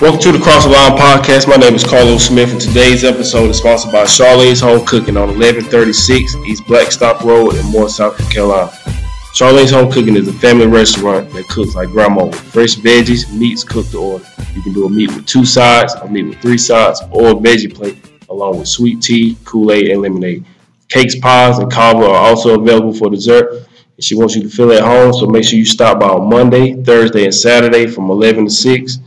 Welcome to the Cross the Line podcast. My name is Carlos Smith, and today's episode is sponsored by Charlene's Home Cooking on 1136 East Blackstock Road in Moore, South Carolina. Charlene's Home Cooking is a family restaurant that cooks like grandma with fresh veggies, meats cooked to order. You can do a meat with two sides, a meat with three sides, or a veggie plate, along with sweet tea, Kool-Aid, and lemonade. Cakes, pies, and cobbler are also available for dessert. She wants you to feel at home, so make sure you stop by on Monday, Thursday, and Saturday from 11 to 6.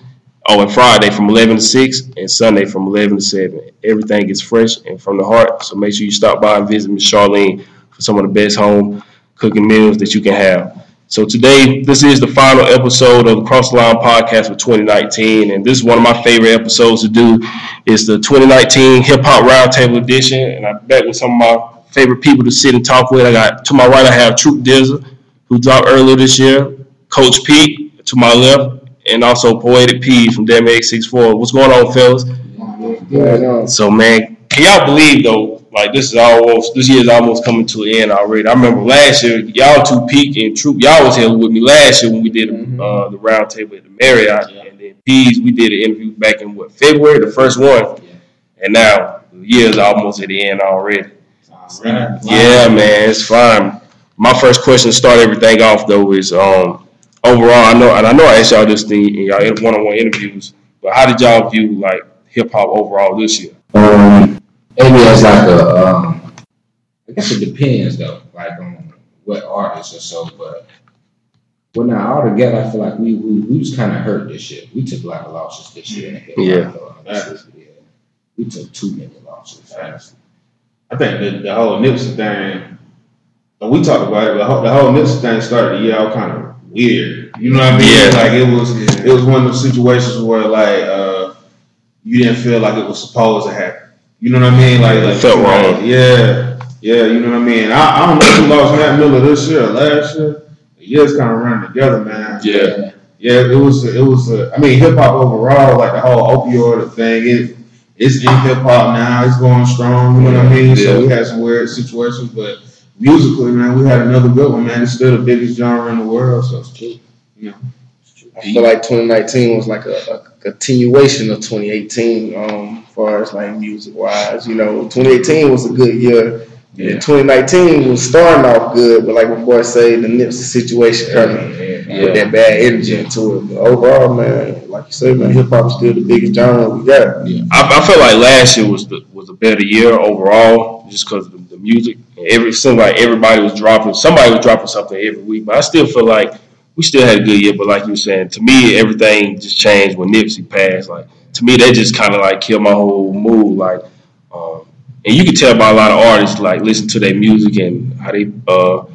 Oh, and Friday from 11 to 6 and Sunday from 11 to 7. Everything is fresh and from the heart. So make sure you stop by and visit Miss Charlene for some of the best home cooking meals that you can have. So today, this is the final episode of the Cross the Line podcast for 2019, and this is one of my favorite episodes to do. It's the 2019 Hip Hop Roundtable Edition, and I'm back with some of my favorite people to sit and talk with. I got to my right, I have Troop Dizza, who dropped earlier this year, Coach Pete to my left, and also Poetic P from Damn X64. What's going on, fellas? Yeah, So man, can y'all believe though? Like this is almost this year's almost coming to an end already. I remember last year, y'all two peak and troop, y'all was here with me last year when we did uh, the round table at the Marriott, and then P's we did an interview back in what February, the first one, and now the year's almost at the end already. Yeah, man, it's fine. My first question to start everything off though is um overall. I know, and I know I asked y'all this thing in y'all one-on-one interviews, but how did y'all view like hip hop overall this year? Um, maybe as like a, um, I guess it depends though, like on what artists or so, but well, now all together, I feel like we we, we just kind of hurt this year. We took a lot of losses this year. in hip hop, Yeah. though, honestly. yeah. We took too many losses. honestly. I think the, the whole Nipsey thing, and we talked about it, but the whole, the whole Nipsey thing started the year out kind of weird. You know what I mean? Yeah. Like it was, it was one of those situations where like uh, you didn't feel like it was supposed to happen. You know what I mean? Like, like felt like, wrong. Yeah, yeah. You know what I mean? I, I don't know who lost Mac Miller this year or last year. The years kind of run together, man. Yeah. Yeah, it was. It was. I mean, hip hop overall, like the whole opioid thing, it it's in hip hop now. It's going strong. You know what I mean? So we had some weird situations, but musically, man, we had another good one, man. It's still the biggest genre in the world. So, it's true. you know, I feel like 2019 was like a, a continuation of 2018, um, as far as like music wise. You know, 2018 was a good year. Yeah. And 2019 was starting off good, but like my boy say, the Nipsey situation kind of Yeah. put that bad energy into it. But overall, man, like you said, man, hip hop is still the biggest genre we got. I, I felt like last year was the was a better year overall, just because of the, music. Every it seemed like everybody was dropping, somebody was dropping something every week. But I still feel like we still had a good year. But like you were saying, to me, everything just changed when Nipsey passed. Like to me, that just kind of like killed my whole mood. Like, um, and you can tell by a lot of artists like listen to their music and how they uh,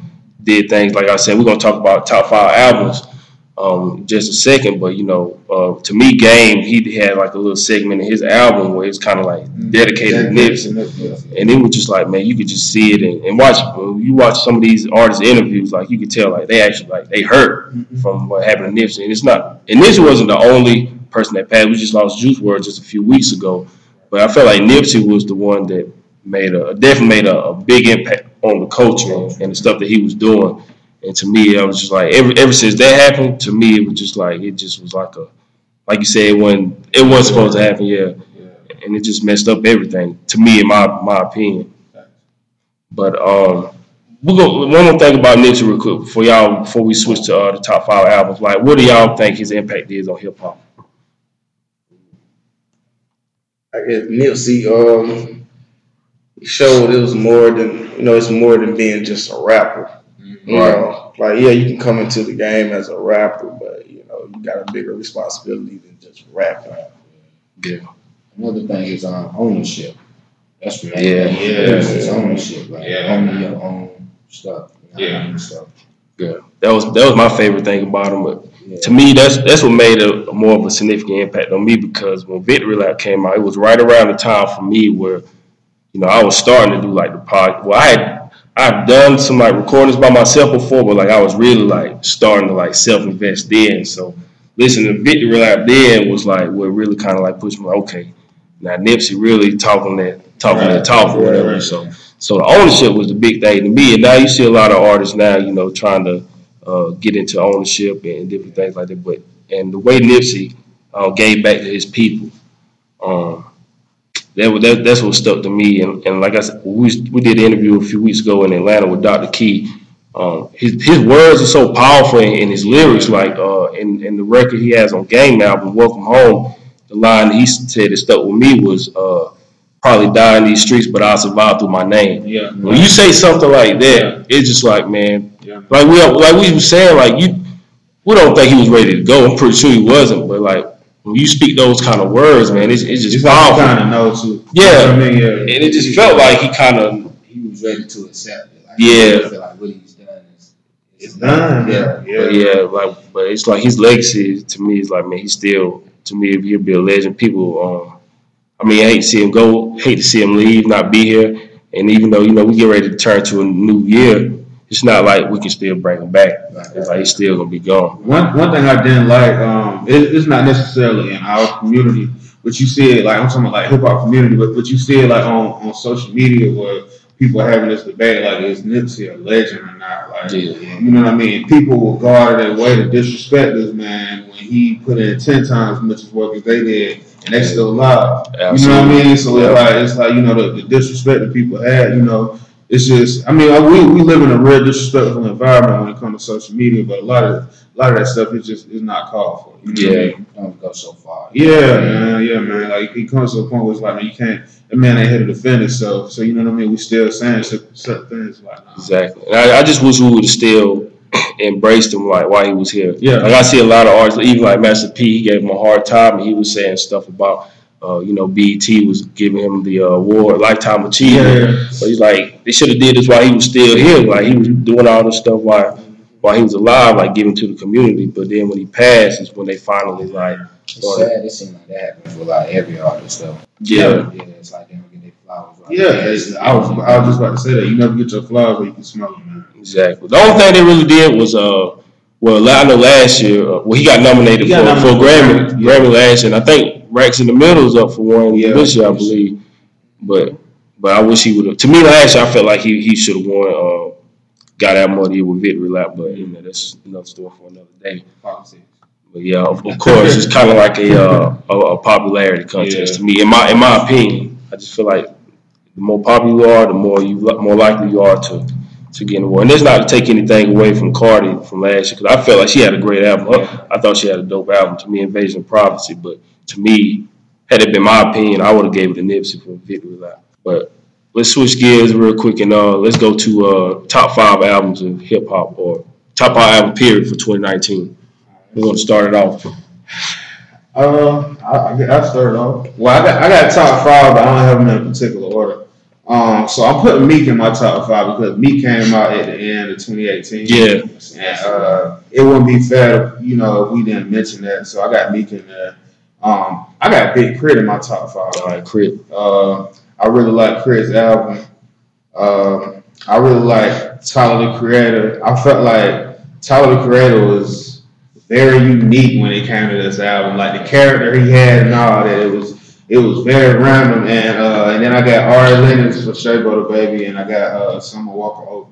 did things. Like I said, we're gonna talk about top five albums um, just a second. But you know, uh, to me, Game he had like a little segment in his album where it's kind of like dedicated to Nipsey, and it was just like, man, you could just see it and, and watch. You watch some of these artists' interviews, like you could tell, like they actually like they hurt from what happened to Nipsey, and it's not. And Nipsey wasn't the only person that passed. We just lost Juice WRLD just a few weeks ago, but I felt like Nipsey was the one that made a definitely made a, a big impact on the culture and, and the stuff that he was doing. And to me, I was just like, ever ever since that happened, to me, it was just like it just was like a, like you said, when it wasn't supposed to happen, yeah, and it just messed up everything to me, in my my opinion. But um, we'll go one more thing about Nipsey real quick before y'all before we switch to uh, the top five albums. Like, what do y'all think his impact is on hip hop? I guess Nipsey, um, showed it was more than you know, it's more than being just a rapper. You know, like yeah, you can come into the game as a rapper, but you know, you got a bigger responsibility than just rapping. Yeah, Another thing is um, ownership. That's what Yeah. yeah, it's ownership, like Yeah. owning your own stuff. you know, Yeah. owning stuff. yeah. That was that was my favorite thing about him. But Yeah. to me, that's that's what made a, more of a significant impact on me because when Victory Lap came out, it was right around the time for me where, you know, I was starting to do like the pod. Well, I had I've done some like recordings by myself before, but like I was really like starting to like self invest then. So listening to Victory Lap then was like what really kind of like pushed me. Okay, now Nipsey really talking that talking that Right. talk or whatever. Right. So so the ownership was the big thing to me. And now you see a lot of artists now, you know, trying to uh, get into ownership and different things like that. But and the way Nipsey uh, gave back to his people. Um, that, that that's what stuck to me. And, and like I said, we we did an interview a few weeks ago in Atlanta with Dr. Key. Um, his his words are so powerful, and, and his lyrics, like uh, in in the record he has on Game album, "Welcome Home," the line he said that stuck with me was, uh, "Probably die in these streets, but I'll survive through my name." Yeah. When you say something like that, it's just like, man, Yeah. like we like we were saying, like you, we don't think he was ready to go. I'm pretty sure he wasn't, but like when you speak those kind of words, man, it's, it's just It's like kind of know too. Yeah. You know what I mean, yeah. And it just felt like he kind of, He was ready to accept it. Like, Yeah. I feel like what he's done is It's done. Yeah. Yeah. but yeah, like, but it's like his legacy to me is like, man, he's still to me he'll be a legend. People, um, I mean, I hate to see him go, hate to see him leave, not be here. And even though you know we get ready to turn to a new year, it's not like we can still bring him back. It's like he's still gonna be gone. One one thing I didn't like, um, it, it's not necessarily in our community, but you see it like I'm talking about like hip hop community, but but you see it like on, on social media where people are having this debate like is Nipsey a legend or not? Like Yeah. you know what I mean? People will go out of their way to disrespect this man when he put in ten times as much as work as they did and they still alive. You know what I mean? So it's like it's like you know the, the disrespect that people had. You know, it's just I mean we, we live in a real disrespectful environment when it comes to social media, but a lot of a lot of that stuff is just is not called for. You know Yeah. Don't go so far. Yeah, man. Yeah, man. Like it comes to a point where it's like man, you can't. That man ain't here to defend himself. So you know what I mean. We still saying certain things like nah. Exactly. And I, I just wish we would have still embraced him like while he was here. Yeah. Like I see a lot of artists, even like Master P, he gave him a hard time and he was saying stuff about uh, you know, BET was giving him the uh, award, lifetime achievement. Yeah. But he's like, they should have did this while he was still here. Like he was doing all this stuff while while he was alive, like giving to the community. But then when he passed is when they finally like It's sad. It seems like that happens with like every artist though. Yeah. Yeah, it's like they don't get their flowers right. Yeah, it's- I was I was just about to say that. You never get your flowers where you can smell them, man. Exactly. The only thing they really did was uh well I know last year uh, well he got nominated He got for, for nominated Grammy for Grammy, Grammy last year and I think Racks in the Middle is up for one Yeah. this year I believe. But but I wish he would have to me last year I felt like he, he should have won uh got out more with Victory Lap but you know that's another story for another day. But yeah, of, of course it's kinda like a uh a, a popularity contest Yeah. to me in my in my opinion. I just feel like the more popular you are, the more you more likely you are to to get an award. And that's not to take anything away from Cardi from last year because I felt like she had a great album. I, I thought she had a dope album. To me, Invasion of Privacy. But to me, had it been my opinion, I would have gave it to Nipsey for Victory Lap. But let's switch gears real quick and uh, let's go to uh, top five albums of hip hop or top five album period for 2019. We're gonna start it off. Um, I, I, started off. Well, I got I got top five, but I don't have them in a particular order. Um, so I'm putting Meek in my top five because Meek came out at the end of 2018. Yeah. And uh, it wouldn't be fair, you know, if we didn't mention that. So I got Meek in there. Um, I got Big K.R.I.T. in my top five. All right, Crip. Uh, I really like K.R.I.T.'s album. Um, I really like Tyler the Creator. I felt like Tyler the Creator was very unique when it came to this album. Like the character he had and all that, it was it was very random. And uh, and then I got Ari Lennox for Shea Butter Baby, and I got uh, Summer Walker Over.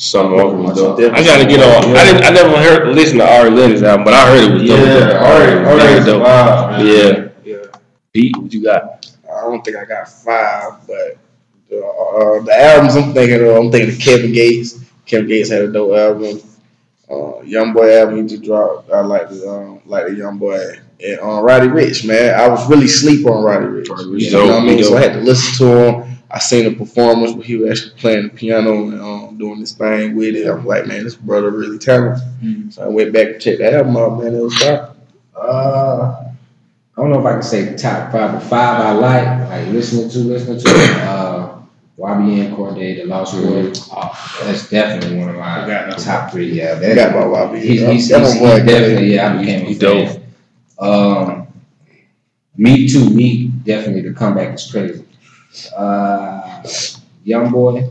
Summer Walker was dope. I gotta get on. I didn't. I never heard listen to Ari Lennox album, but I heard it was dope. Yeah, Ari, Ari Very is dope. wild, man. Yeah. yeah. Pete, what you got? I don't think I got five, but the, uh, the albums I'm thinking of, I'm thinking of Kevin Gates. Kevin Gates had a dope album. Uh, Young Boy album he just dropped. I like the um, like the Young Boy and um, Roddy Ricch. Man, I was really sleep on Roddy Ricch. Roddy Ricch You know what I dope, mean? So I had to listen to him. I seen a performance where he was actually playing the piano and um, doing this thing with it. I'm like, man, this brother really talented. Mhm. So I went back and checked the album out. Man, it was fire. Uh, I don't know if I can say top five, but five I like, like listening to, listening to. Uh, YBN Cordae, The Lost Word. Oh, that's definitely one of my Forgot that top three. Yeah, I that, got my YB. He's, he's, That he's, my boy, he's definitely, yeah, I became He a dope. fan. Um, me too, me definitely the comeback is crazy. Uh, young boy,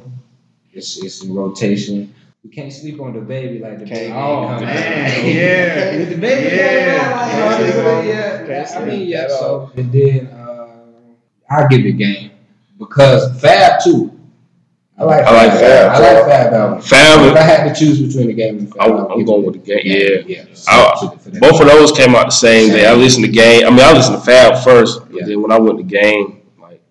it's, it's in rotation. We can't sleep on the baby like the baby. Can't. ain't coming. man, yeah. With the baby Yeah. came out, like, Can't oh, yeah, on- yeah. I mean, yeah. So and then uh, I'll give it game because Fab too. I like I like Fab. Fab. I like Fab album. Fab. If I had to choose between the game and Fab, I'm- I'll I'm going with the Game, Yeah. I- For- for Both of those came out the same day. I listened to game. I mean, I listened to Fab first, but Yeah. then when I went to game, like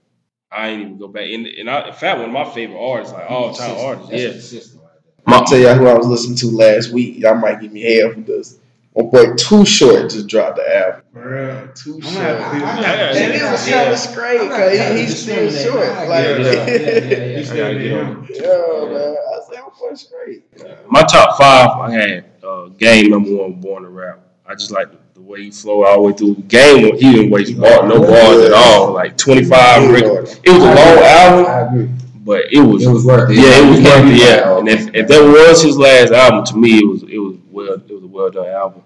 I ain't even go back. And, and I, Fab, one of my favorite artists, like all time artists. That's Yeah, the system right there. I'll tell y'all who I was listening to last week. Y'all might give me hell for this. My boy Too Short just dropped the album. For Too Short. gonna have to- I- I- Yeah, And it was yeah. kind of straight because he's still short. Like. Yeah. Yeah, yeah, yeah. He's still get yeah, man. I said, I'm going straight. my top five, I had uh, game number one, Born to Rap. I just like the, the way he flowed all the way through. Game, he didn't waste bar, no bars at all. Like 25 records. It was a long album, I agree. but it was It was worth it. Yeah, it was worth it. Yeah, and if, if that was his last album, to me, it was it was well it was a well done album.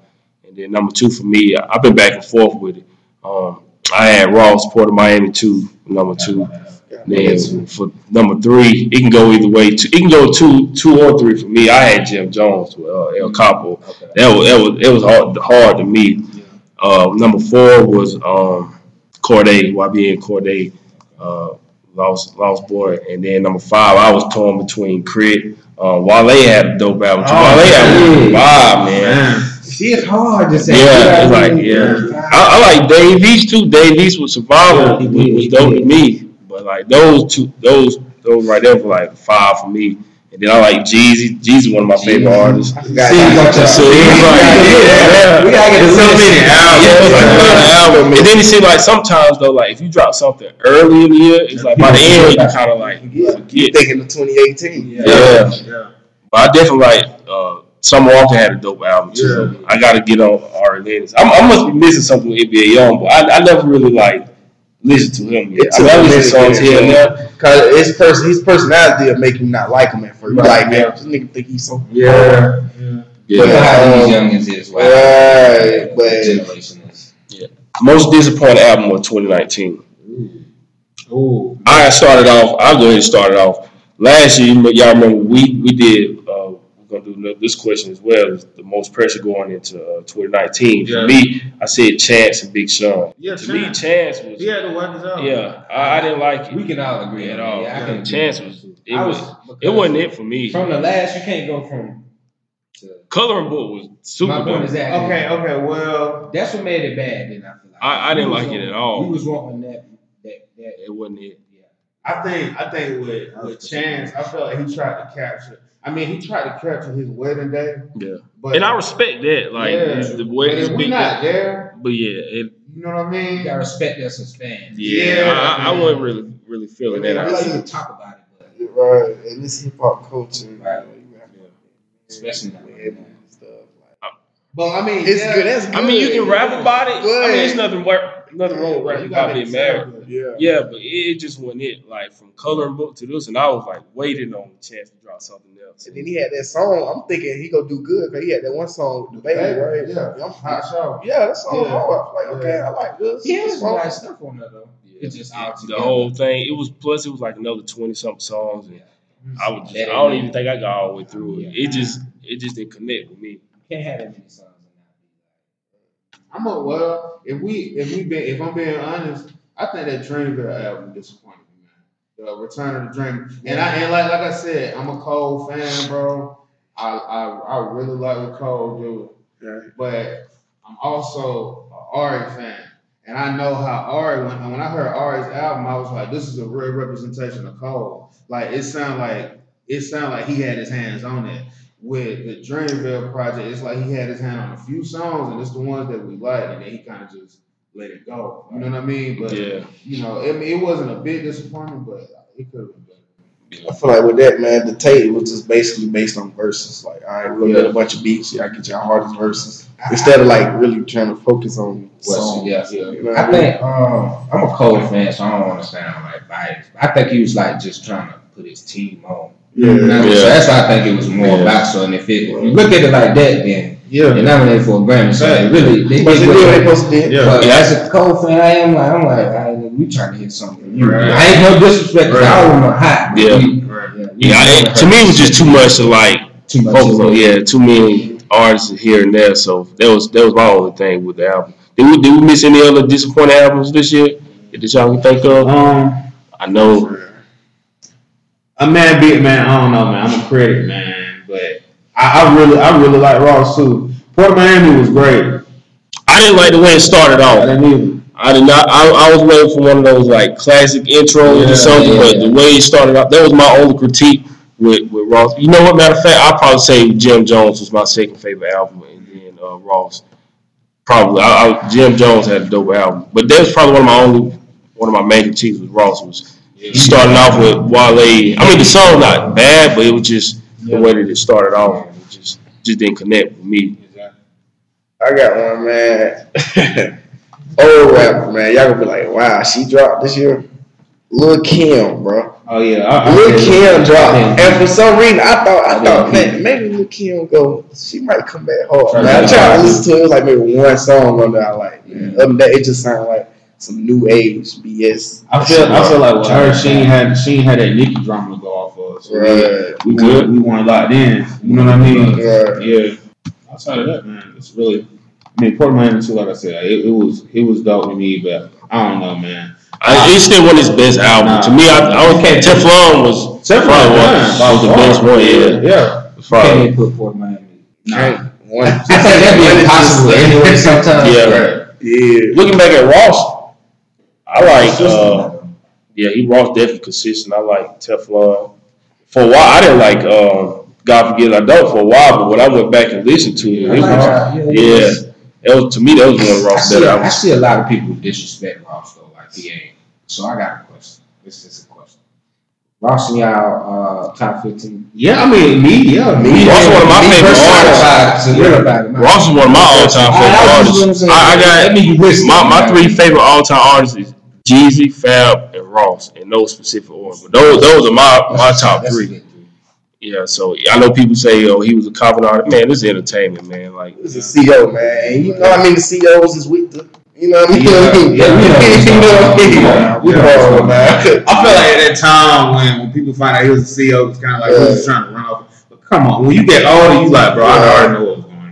And then number two for me, I- I've been back and forth with it. Um, I had Ross Port of Miami two, number two. Then for number three, it can go either way. Two, it can go two, two or three for me. I had Jim Jones with uh, El Capo. okay. That was that was it was hard, hard to me. Uh, number four was um, Cordae, YBN Cordae, uh, Lost Lost Boy, and then number five, I was torn between Crit. Uh, Wale had a dope album. Oh, Wale had yeah. Vibe, man. Man. See, it's hard to say. Yeah, like You know what I yeah. I, I like Dave East too. Dave East with Survival Yeah, he was, was dope to me. But like those two, those those right there for like five for me. And then I like Jeezy. Jeezy one of my favorite artists. I See, forgot you about got that. So it's yeah, We gotta get There's the so many albums. Yeah, It's like yeah. album. And then you see like sometimes though, like if you drop something early in the year, it's like by the end you kind of like forget. Thinking of 2018. Yeah. Yeah. Yeah. But I definitely like uh, Summer Walker had a dope album too. So I got to get on Ari Lennox. I'm, I must be missing something with NBA Young, but I, I never really like listened to him yet. It I mean, I took a listen to songs here and yeah. there. Cause his person, his personality will make you not like him at first. You Right, like, yeah. man, this nigga think he's so. Yeah. You know Yeah. how these Um, youngins is. right, but- generation is. Most disappointing album of 2019. Ooh. Ooh. I started off. I'll go ahead and start it off. Last year, you- y'all remember we we did. We're gonna do this question as well. Is the most pressure going into uh, 2019 Yeah. for me? I said Chance and Big Sean. Yeah, To me, Chance. Chance was. He had to work his out. Yeah, I, I didn't like it. We can all agree at all. Yeah, I The can chance was it I was, was- it wasn't it for me. From the last, you can't go from. To, Coloring book was super. my point is that. Okay, okay, well, That's what made it bad. Then I feel like I- I didn't We was like it at all. We was wanting that. That. That. It wasn't it. I think I think with with Chance, I felt like he tried to capture. I mean, he tried to capture his wedding day, Yeah, but and I respect that. Like Yeah. the way but if we big. not there, But yeah, it, you know what I mean? You gotta respect us as fans. yeah, Yeah, I, I man. wasn't really really feeling I that. feel out. like you can talk about it, but Right, and this hip hop culture, Right. you especially now. know, stuff. Like, But I mean, it's yeah, good. That's good. I mean, you can rap about it. I mean, it's nothing wor- nothing wrong with You rapping gotta about being married. Yeah. Yeah, but it, it just wasn't it. Like from coloring book to this, and I was like waiting on the chance to drop something else. And then he had that song. I'm thinking he gonna do good because he had that one song with the baby, Baby, right? yeah. I'm Hot show. Yeah, that song was Yeah. hard. I'm like, okay, Yeah. I like this. He has some nice stuff on there though. It's just all the together. whole thing. It was plus it was like another twenty something songs, and I was just, I don't even think I got all the way through it. Yeah. It just it just didn't connect with me. Can't have that many songs. I'm a well. If we if we been if I'm being honest, I think that Dreamville album disappointed me, man. The Return of the Dream, and I and like like I said, I'm a Cole fan, bro. I I, I really like what Cole do, Yeah. but I'm also an Ari fan, and I know how Ari when when I heard Ari's album, I was like, this is a real representation of Cole. Like it sounded like it sounded like he had his hands on it. With the Dreamville project, it's like he had his hand on a few songs, and it's the ones that we like, and then he kind of just let it go. You know what I mean? But Yeah. you know, I mean, it wasn't a big disappointment, but it could have been better. I feel like with that, man, the tape was just basically based on verses. Like, all right, we're gonna get a bunch of beats. Y'all get your hardest verses instead of like really trying to focus on What's- songs. yeah. You know what I mean? think um, I'm a Cole fan, so I don't want to sound like biased. I think he was like just trying to put his team on. Yeah. You know what So that's why I think it was more Yeah. about. So and if it, you look at it like that, then Yeah. they're nominated for a Grammy. So they really, they But did they what they they- supposed to do. Yeah. But Yeah. as a Cole fan, I am like, I'm like, I, we trying to hit something. You, Right. I ain't no disrespect. Right. all of them are hot. but Yeah. we- Right. we Yeah, I, to me it was just too much to like too much. focus on. Yeah, too many artists here and there. So that was that was my only thing with the album. Did we did we miss any other disappointing albums this year that y'all can think of? Um, I know. A man beat man. I don't know, man. I'm a critic, man, but I, I really, I really like Ross too. Port Miami was great. I didn't like the way it started off. I didn't either. I did not. I, I was waiting for one of those like classic intros Yeah, or something, yeah, but yeah. the way it started out, that was my only critique with, with Ross. You know what? Matter of fact, I'll probably say Jim Jones was my second favorite album, and then uh, Ross. Probably, I, I, Jim Jones had a dope album, but that was probably one of my only, one of my main critiques with Ross was he started off with Wale. I mean, the song not bad, but it was just the way that it started off. It just just didn't connect with me. I got one, man. Old rapper, man. Y'all gonna be like, wow, she dropped this year. Lil Kim, bro. Oh yeah, I, I Lil did- Kim dropped, Yeah. and for some reason, I thought, I I thought, man, maybe Lil Kim go. She might come back hard. Man, I to- tried to listen to it, it was like maybe one song on there. I like, man. Other than that, it just sounded like some new age BS. I feel, I feel like with her, she ain't had, she ain't had that Nicki drama to go off of. So Right. we, we, weren't, we weren't locked in. You know what I mean? Right. Yeah. Outside of that, man, it's really. I mean, Port Miami too. Like I said, it, it was it was dope to me, but I don't know, man. I, it's still one of his best albums. To me, I, I would Teflon was probably one, was the best one. Yeah, yeah. probably. Can't put Port Miami. Can't- One. I think that'd be impossible anyway. Sometimes. Yeah. Yeah. Looking back at Ross, I like. Uh, yeah, he Ross definitely consistent. I like Teflon. For a while, I didn't like. Uh, God forget I don't for a while, but when I went back and listened to it, it was, how- yeah, yeah, yeah. it was to me that was one of Ross' see, better I albums. see a lot of people disrespect Ross though, like he ain't. So I got a question. This is a question. Ross and y'all uh, top fifteen. Yeah, I mean, me, yeah, Me, Ross one of my Me favorite personally, artists. Certified. Ross is one of my all-time favorite artists. I, I got mean, you my, my three favorite all-time artists is Jeezy, Fab, and Ross in no specific order. But those those are my my top three. Yeah, so I know people say, "Oh, he was a cover artist." Man, this is entertainment, man. Like, It's a CO, man. You know, I mean, the COs is with the, you know what I mean? Yeah, yeah, we know. you know what I mean? Come on, We yeah. man. I feel like at that time when, when people find out he was a CEO, it's kind of like he was trying to run off. But come on, when you get older, you like, bro, I already know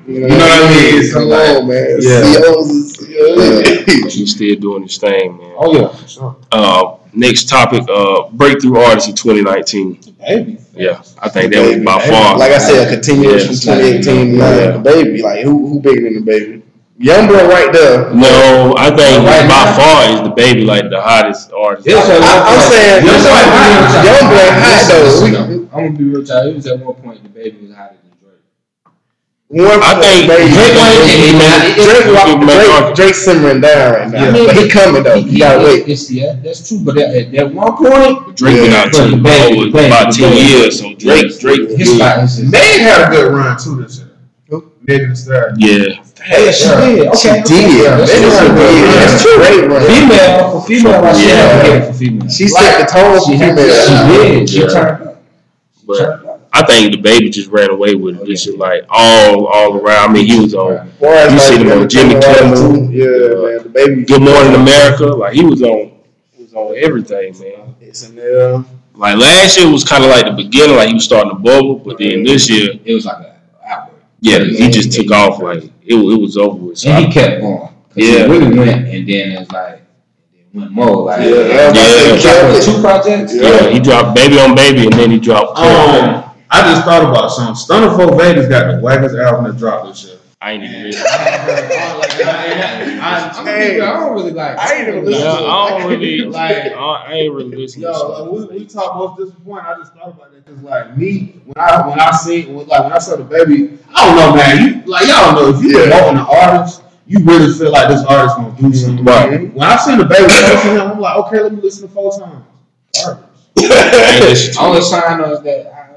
what's going on. You know what I mean? So Come like, on, man. yeah. COs is COs. he's still doing his thing, man. oh yeah, for sure. Uh, next topic: uh, breakthrough artist in 2019. Baby. Yeah, I think that was by Baby. far. Like I said, a continuation Yeah, from it's like, 2018. yeah. Like, the baby, like who who bigger than the baby? Young boy right there. no, I think Right by now? far is the baby like the hottest artist. It's a- I, am saying Young young boy boy, hot. young boy hot though. Listen, We- though, I'm gonna be real. Child. It was at one point the baby was hotter than Drake. One I think baby. Drake Drake, he- he- Drake, Drake simmering down right now, Yeah. but he coming though. He, gotta wait. It's, yeah, that's true. But at, at that one point, Drake been out Yeah, to the baby, about baby, ten the years, so Drake, Drake, his spot is just, Meg had a good run too this year. Who? Megan Thee Stallion. yeah. yeah, she did. She did. okay, That's that's true. true. That's true. Great run. Female for female, like she Yeah. had to get for female. She set the tone for She female. She did. She turned up. But turned up. I think the baby just ran away with it. This shit like all all around. I mean, he was on Boy, it's You like seen him on Jimmy Kimmel. too. Yeah, man. The baby. Good Morning America. Like he was on, he was on everything, man. SNL. Like last year was kind of like the beginning, like he was starting to bubble. But then this year, It was like an outbreak. yeah, he just took off. Like it, it was over with. So And I- he kept going. 'Cause Yeah. He really went, and then it's like, it went more. Like, Yeah, Yeah. He dropped two projects? yeah, he dropped Baby on Baby, and then he dropped. Um, I just thought about something. Stunna 4 Vegas got the wackest album that dropped this year. I ain't even. Listen. I, I'm gonna be real, I don't really like. I ain't even Yeah, listen to. I don't really Like- like. I ain't really listening. Yo, to like, we, we talk most disappointed. I just thought about that because, like, me when I when I seen when, like when I saw the baby, I don't know, man. You like y'all don't know if you Yeah. promoting an artist, you really feel like this artist gonna do mm-hmm. something. Right. When I seen the baby listen to him, I'm like, okay, let me listen to four times. Garbage. I ain't listen to Only sign was that. I,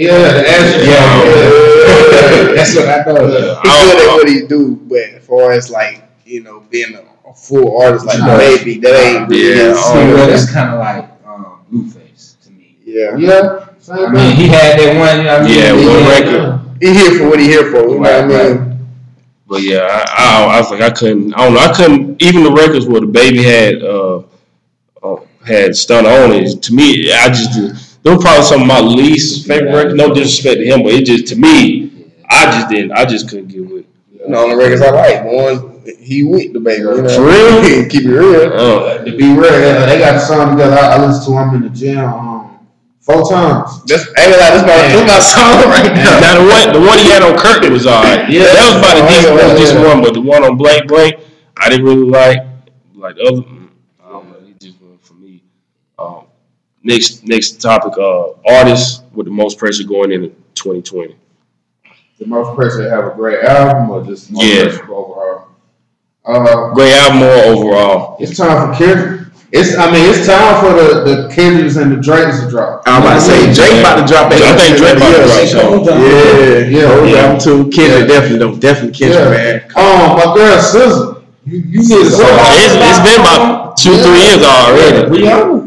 Yeah, the answer. Yeah, yeah. That's what I know. Yeah. He good at what he do, but as far as like you know being a, a full artist like Nah. baby, that ain't really Yeah, his. oh, See, yeah. well, that's kind of like um, Blueface to me. Yeah, Yeah. Same I mean, he had that one. You know I mean? Yeah, He one record. he here for what he here for. You know what I Right, mean? But yeah, I, I, I was like, I couldn't. I don't know. I couldn't. Even the records where the baby had uh, uh had stun on it. To me, I just they were probably some of my least favorite records. No disrespect to him, but it just to me, I just didn't. I just couldn't get with. it. You know, on the records I like, the ones he with the baby. You know? For real? Keep it real. Uh, To be real, they, they got a song together. I, I listen to them in the gym. Um, four times. That's ain't like that's my that's my song right now. Now the one, the one he had on Curtin was alright. Yeah. that was about a Oh, decent, yeah, one, decent yeah. one. But the one on Blank Blank, I didn't really like. Like the other, mm, I don't know. It just wasn't for me. Um, next, next topic. Uh, artists with the most pressure going into 2020. The most pressure to have a great album or just most Yeah. pressure overall. Uh, Great album or overall? it's time for Kendrick. It's I mean it's time for the the Kendricks and the Drakes to drop. I'm about to say Drake about to drop it. I think Drake about to drop something. Yeah, Yeah, yeah. yeah. I'm too. Kendrick definitely don't definitely Kendrick Yeah. man. Um, my girl SZA. You you need to It's, it's been about two, three years already. Rihanna.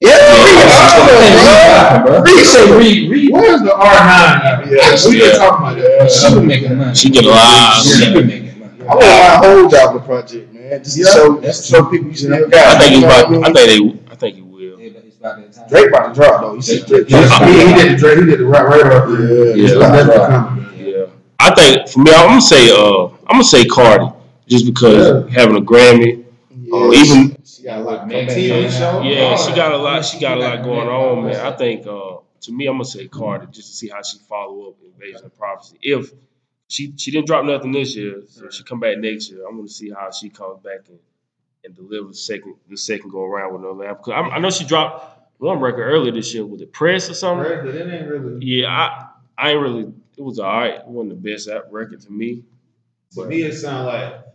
Yeah, Reed say Reed, Reed. Where's the R nine? Yeah. we Yeah. been talking about that. She been making money. She get a lot. She been making money. I want my whole album project, man. Just Yeah. show, just to show people you still got. I think he's you know what about. I mean? I think they. I think he will. Yeah, it's about that time. Drake about to drop though. You see Drake? Yeah, drop. he, he did the Drake. He did the right right off. Yeah. It's Yeah. definitely coming. Yeah, I think for me, I'm gonna say. Uh, I'm gonna say Cardi, just because having a Grammy. Uh, even she got a lot of Megan comeback. TV show. yeah, she got a lot. She got a lot going on, man. I think. Uh, to me, I'm gonna say Cardi, just to see how she follow up Invasion of Privacy. If she she didn't drop nothing this year, so she come back next year. I'm gonna see how she comes back and and deliver the second the second go around with no album. Cause I, I know she dropped one record earlier this year. with the Press or something? Right, but it ain't really. Yeah, I I ain't really. It was alright. It wasn't the best app record to me. To me, it sound like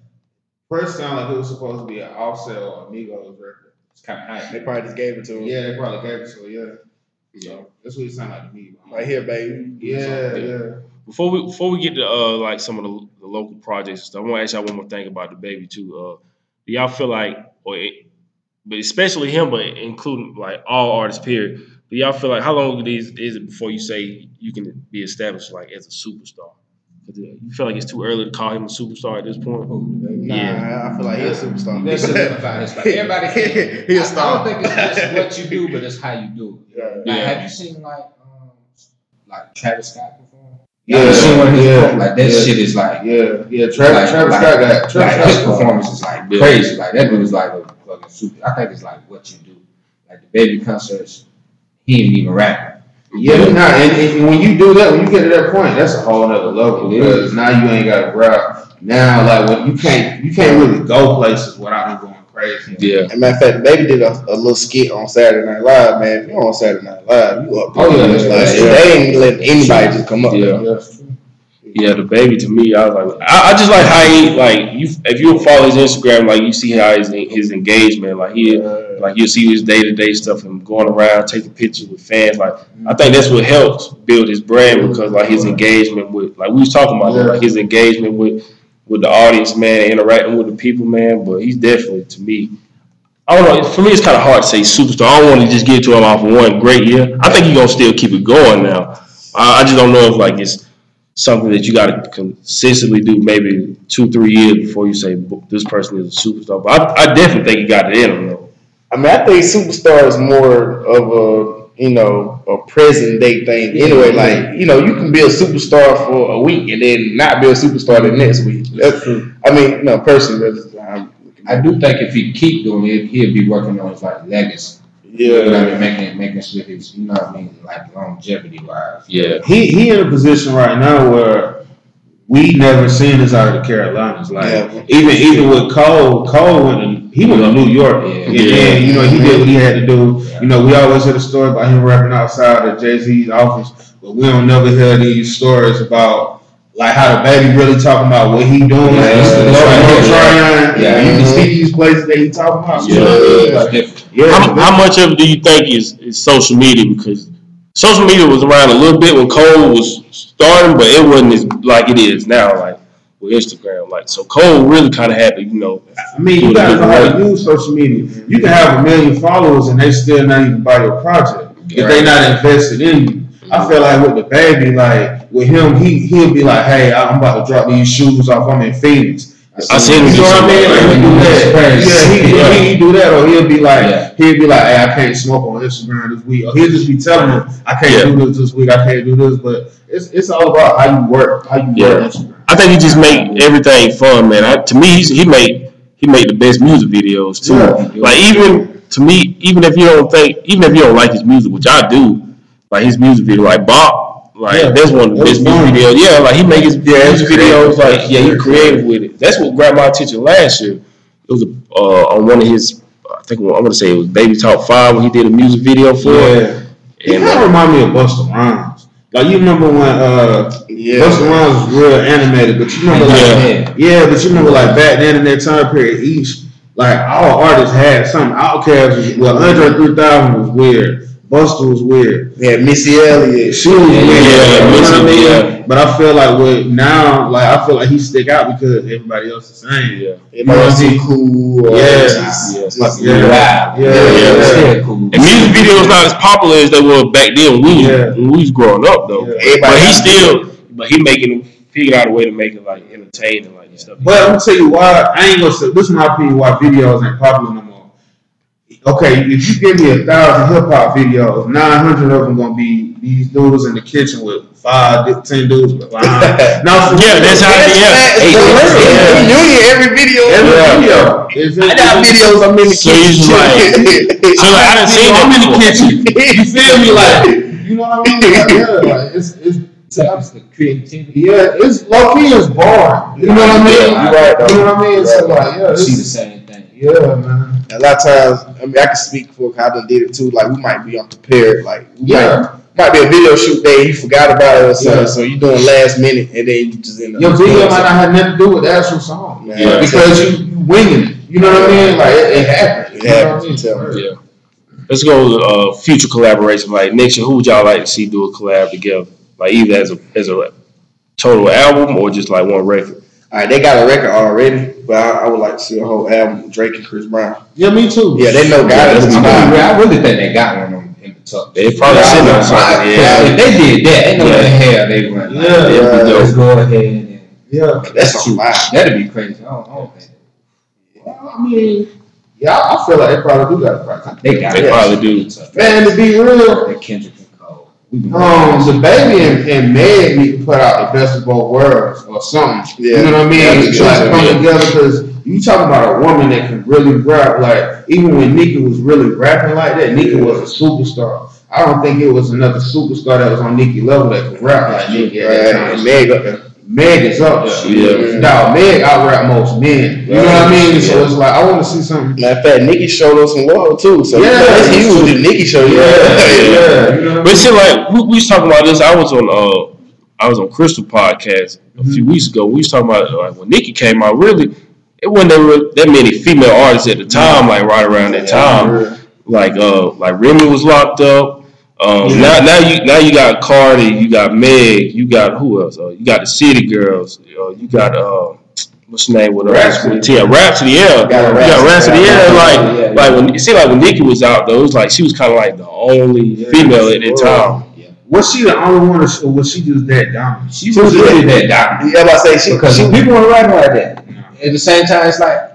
first sound like it was supposed to be an Offset or a Migos record. It's kind of high. They probably just gave it to him. Yeah, they probably gave it to him. Yeah, so that's what it sound like to me. Right here, baby. Yeah, yeah. Before we before we get to uh like some of the, the local projects and stuff, I want to ask y'all one more thing about the baby too. Uh, do y'all feel like, or it, but especially him, but including like all artists, period. Do y'all feel like how long it is is it before you say you can be established like as a superstar? 'Cause, You feel like it's too early to call him a superstar at this point? Nah, Yeah. I feel like he's a superstar. That's solidified. It's like everybody can. He a I- I star. I don't think it's just what you do, but it's how you do it. Yeah. Like, Yeah. have you seen like um, like Travis Scott perform? Yeah, Have you seen one of his yeah, perform- Like that yeah. shit is like. Yeah, yeah. Travis, like, Travis like, Scott got Travis like his performance is like Yeah. crazy. Like that dude is like a fucking super. I think it's like what you do. Like the baby concerts, he ain't even rapping. Yeah, but not, and, and when you do that, when you get to that point, that's a whole other level because now you ain't got to rap. Now, like when you can't, you can't really go places without them going crazy. Yeah. As a matter of fact, Baby did a, a little skit on Saturday Night Live, man. If you're on Saturday Night Live, you up there. Oh, yeah, Like, that's true. They ain't letting anybody just come up. Yeah. Yeah. Yeah, the baby to me, I was like, I, I just like how he like you. If you follow his Instagram, like you see how his his engagement, like he like you see his day to day stuff and going around taking pictures with fans. Like I think that's what helps build his brand because like his engagement with like we was talking about that, like his engagement with with the audience, man, interacting with the people, man. But he's definitely to me. I don't know. For me, it's kind of hard to say superstar. I don't want to just get to him off of one great year. I think he's gonna still keep it going now. I, I just don't know if like it's something that you got to consistently do maybe two, three years before you say this person is a superstar. But I, I definitely think he got it in him though. I mean, I think superstar is more of a you know a present day thing. Anyway, like you know, you can be a superstar for a week and then not be a superstar the next week. That's true. I mean, no, personally, that's, I'm, I do think if he keep doing it, he'll be working on his like legacy. You know what I yeah. mean? Making making sure his, you know what I mean, like longevity wise. Yeah, He he in a position right now where we never seen this out of the Carolinas. Like Yeah. even even with Cole, Cole went to, he went to New York, Yeah. and then you know he did what he had to do. Yeah. You know we always hear the story about him rapping outside of Jay Z's office, but we don't never hear these stories about. Like how the baby really talking about what he doing, Yeah, It's the it's Lord right he trying. Yeah. you can see these places that he talking about. Yeah. It's different. yeah. how, how much of it do you think is, is social media? Because social media was around a little bit when Cole was starting, but it wasn't as like it is now. Like with Instagram, like so Cole really kind of had to, you know, I mean, you gotta know how to use social media. You can have a million followers and they still not even buy your project if they not invested in you. I feel like with the baby, like with him, he he'll be like, "Hey, I'm about to drop these shoes off. I'm in Phoenix." I seen him You know what I mean? Like, he do that. Yeah, he, Yeah. he, he do that, or he'll be like, Yeah. he'll be like, "Hey, I can't smoke on Instagram this week," or he'll just be telling him, "I can't Yeah. do this this week. I can't do this." But it's it's all about how you work, how you Yeah. work Instagram. I think he just make everything fun, man. I, to me, he's, he made he made the best music videos too. Yeah. Like even to me, even if you don't think, even if you don't like his music, which I do, like his music video, like Bop, like Yeah, that's one of the best music fun. videos. Yeah, like he make his Yeah, music videos, like yeah, he Very creative with it. That's what grabbed my attention last year. It was uh, on one of his, I think I'm gonna say it was Baby Talk Five when he did a music video for it. Yeah. He And kind of uh, remind me of Busta Rhymes. Like you remember when uh, Yeah. Busta Rhymes was real animated, but you remember like Yeah. yeah. but you remember like back then in that time period, each like all artists had something. Outkast was well, Andre 3000 was weird. Busta was weird. Yeah, Missy Elliott. She was weird. yeah, you know what I Missy, mean? yeah. But I feel like with now, like I feel like he stick out because everybody else is the same. yeah, Everybody else too cool. Or Yeah. just- Yeah. just- Yeah. Wow. Yeah, yeah, yeah. cool. and music videos not as popular as they were back then when we, Yeah. when we was growing up though. Yeah. But he got still, but he making figured out a way to make it like entertaining, like and stuff. But I'm gonna tell you why I ain't gonna say this is my opinion why videos ain't popular no more. Okay, if you give me a thousand hip hop videos, nine hundred of them gonna be these dudes in the kitchen with five, ten dudes behind. now, Yeah, that's how. That's Yeah, facts, Hey, bro. yeah. It's Union every video. every Yeah. video. If it- I got videos I'm in the So you kitchen. like- So like, I done seen I'm that in the before. kitchen. You feel me? Like you know what I mean? Like, yeah, like it's it's. That's the creativity. Yeah, it's low key is boring. You know what I mean? Yeah, you right, though. You know what I mean? So like, yeah, See the same thing. yeah, man. A lot of times, I mean, I can speak for. 'cause I done did it too. Like we might be unprepared. Like we Yeah. might, might be a video shoot day. You forgot about it or something. Yeah. So you doing last minute, and then you just end up. Your video might not have nothing to do with the actual song. Man, Yeah. Because you, you winging it. You know what I mean? Like it, it happened. It You know what I mean? Yeah. Let's go uh, future collaboration. Like next year, who would y'all like to see do a collab together? Like either as a as a total album or just like one record. All right, they got a record already, but I, I would like to see a whole album Drake and Chris Brown. Yeah, me too. Yeah, they know Yeah, God that's I, really, I really think they got one on in the top. They probably Yeah, sitting on I- something. Yeah. If they did that, ain't no Yeah. way in hell they run. Yeah, Like, it'd be let's dope. go ahead and Yeah. That's too fire. that'd be crazy. I don't, I don't think Well, I mean, yeah, I I feel like they probably do got a practice. they got They it. probably do. Man, to be real, Kendrick and Cole. We been um, the baby and, and Meg need to put out the best of both worlds or something. Yeah. You know what I mean? Yeah, To try to come together because you talk about a woman that can really rap. Like even when Nicki was really rapping like that, Nicki was a superstar. I don't think it was another superstar that was on Nicki level that could rap like Nicki that Right, and Meg up there. Meg is up there. Yeah. Dog, Meg out rap most men. You know what I mean? So it's like I want to see something. Matter of fact, Nicki showed us some love too. So Yeah. that's huge. If Nicki showed you, Yeah, yeah. You know But mean? see, like we, we was talking about this. I was on uh, I was on Crystal podcast a few weeks ago. We was talking about like when Nicki came out. Really, it wasn't that, re- that many female artists at the time. Like right around that time, like uh, like Remy was locked up. Um, Yeah. Now, now you now you got Cardi, you got Meg, you got who else? Uh, you got the City Girls. Uh, you got uh, what's the name with her? Rapsody. Yeah, Rapsody. Yeah, you got Rapsody. Yeah, like Yeah, yeah. like when it seemed like when Nicki was out though, it was like she was kind of like the only female at that sure. time. Was she the only one, or was she just that dominant? She was really that dominant. Yeah, I say she, Because she people want to rap like that, at the same time, it's like,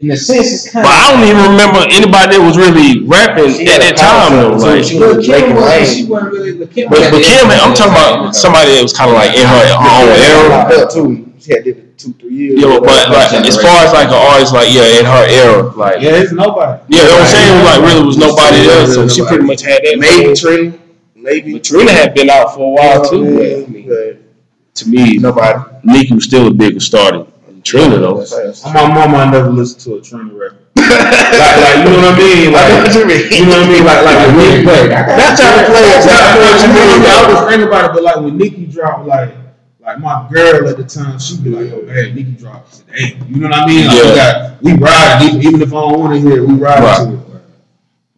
in the sense, it's kind But I don't even remember anybody that was really rapping She at that time though. Like, too. She was Lil' Kim wasn't, she wasn't really Lil' but, but Kim, I'm talking about somebody that was kind of like in her, her own era. Belt too. She had did it two, three years. Yo, but like as far as like an artist, like yeah, in her era, like yeah, Yeah, it's nobody. you know what I'm saying? It was like really was nobody else, so she pretty much had that. maybe Trina, maybe But Trina had been out for a while too. But, But to me, nobody. Nicki was still a bigger star than Trina though. On my mama, I never listened to a Trina record. like, like, you know what I mean? Like, what you mean. you know what I mean? Like, like when Nicki Wait, I got That's how to play it. That's how That's I what you mean. I was thinking about it, but like when Nicki dropped, like, like my girl at the time, she'd be like, "Oh man, Nicki dropped today." You know what I mean? Like, we got we ride even, even if I don't want to hear it, we ride Right. to it.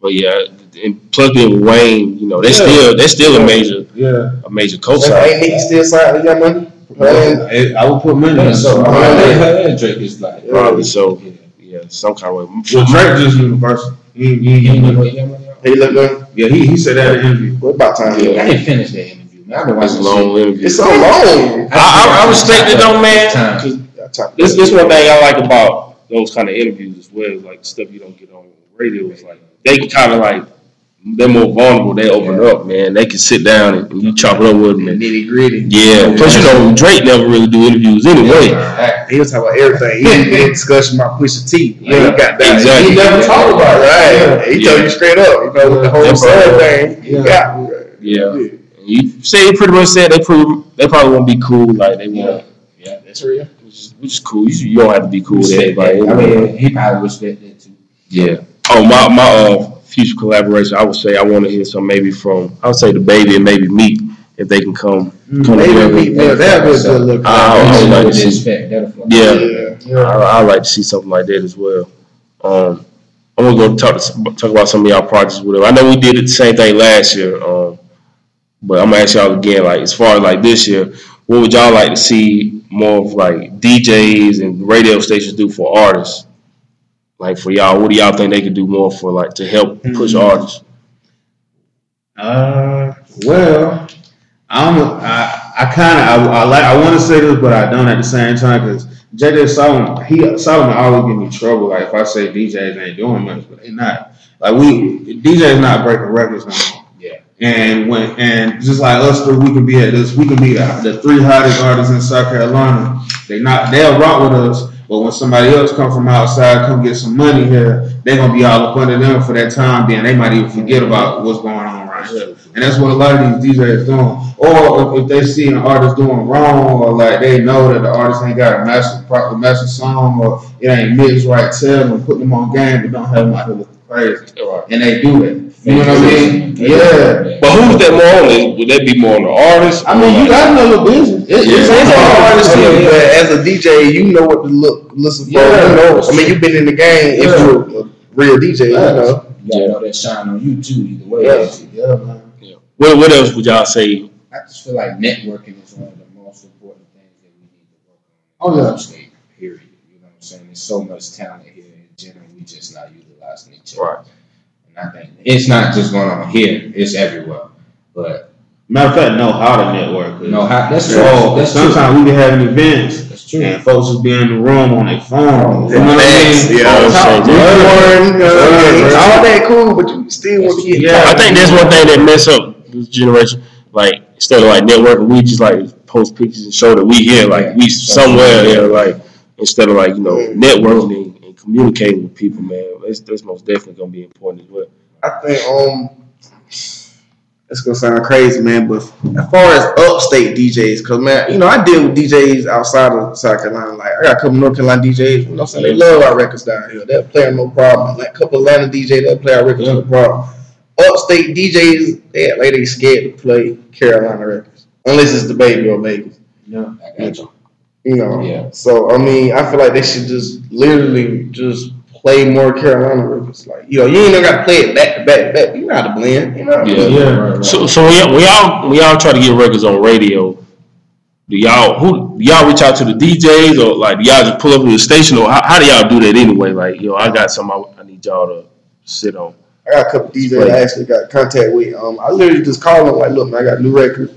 But yeah, and plus being with Wayne, you know, they Yeah. still they still a major Yeah, a major So cosign. ain't Nicki still signed to Young Money? Playing- I, I would put money on Yeah, so, I Yeah. mean, her and Drake is like, Probably so. Yeah, some kind of way. Well, Drake just universal. He, he, you he, know what Young Money are? He look good. yeah, he, he said that in an interview. What about time? I didn't finish that interview, man. I've been It's a watching long interview. It's so long. I, I, I respect it though, man. Time. 'cause Yeah, time. This this one thing I like about those kind of interviews as well, is like stuff you don't get on radio. Is like they can kind of like they're more vulnerable. They open up, man. They can sit down and, and you chop it up with them. And, Nitty gritty. yeah. Plus, you know, Drake never really do interviews anyway. He was talking about everything. He did discussion about Pusha T. Like, Yeah, he got that. exactly. He never talked about it. Right. Yeah. He told you straight up. You know, with the whole Yeah. thing. He Yeah. got me. Yeah. You say he pretty much said they pretty, they probably won't be cool. Like they won't. Yeah, that's real. Which is, which is cool. You, you don't have to be cool with Respect everybody. I mean, he probably respect that too. Yeah. Oh, my my uh future collaboration. I would say I want to hear some maybe from I would say the baby and maybe Meek if they can come. Come Maybe together. Meek Mill, that'd be a good look. I- I would like to see- respect, that'll. Yeah. yeah. I I like to see something like that as well. Um, I'm gonna go talk talk about some of y'all projects. Whatever. I know we did the same thing last year. Um, but I'm gonna ask y'all again. Like as far as like this year, what would y'all like to see more of like DJs and radio stations do for artists? Like for y'all, what do y'all think they could do more for like to help push Mhm. artists? Uh, well, I'm a, I I kind of I, I like I want to say this, but I don't at the same time because JJ Solomon he Solomon always give me trouble. Like if I say DJs ain't doing much, but they not. Like we DJs not breaking records no more. Yeah. And when and just like us three, we can be at this. We can be the, the three hottest artists in South Carolina. They not they'll rock with us. But when somebody else come from outside, come get some money here, they're gonna be all up under them for that time being. They might even forget about what's going on right here. And that's what a lot of these DJs doing. Or if, if they see an artist doing wrong, or like they know that the artist ain't got a master proper master song, or it ain't mixed right, tell them, put them on game, but don't have them out here looking crazy. And they do it. You know what I mean? Yeah. But who's that more on? Would that be more on the artist? I mean, you got another business. It, Yeah. It's It's ain't hard to but as a DJ, you know what to look, listen for. Yeah. You know, I mean, you've been in the game. If you're a real DJ, you know. You gotta know that shine on you too, either way. Yeah, yeah, man. What, what else would y'all say? I just feel like networking is one of the most important things that we need to work Oh, on. yeah. State, period. You know what I'm saying? There's so much talent here in general. We just not utilizing each other. Right. And I think it's not just going on here; it's everywhere. But Matter of fact, know how to network. no, how, that's true. So that's true. sometimes we be having events That's true. and folks just be in the room on their phone. Oh, you know what I mean? yeah. Talk to Yeah. us. Newborn, Yeah. all that cool, but you still want to get. Yeah. I think that's one thing that mess up this generation. Like instead of like networking, we just like post pictures and show that we here, like we somewhere there, like instead of like you know networking and, and communicating with people, man. That's, that's most definitely gonna be important as well. I think um, it's gonna sound crazy, man, but as far as upstate DJs, cause man, you know, I deal with DJs outside of South Carolina. Like I got a couple North Carolina DJs, you know, what I'm saying they love our records down here. They'll play them no problem. Like a couple Atlanta DJs, they'll play our records no problem. Upstate DJs, they like they scared to play Carolina records, unless it's the baby or Vegas. Yeah. I got you. You know. Yeah. So I mean, I feel like they should just literally just play more Carolina records. Like you know, you ain't even got to play it back to back to back. You know how to blend. You know. Yeah. Yeah. Right, right. So so we, y'all, we y'all try to get records on radio, do y'all who do y'all reach out to the DJs or like do y'all just pull up to the station or how, how do y'all do that anyway? Like yo, I got some I, I need y'all to sit on. I got a couple DJs I actually got contact with. Um, I literally just call them like, look, man, I got a new record.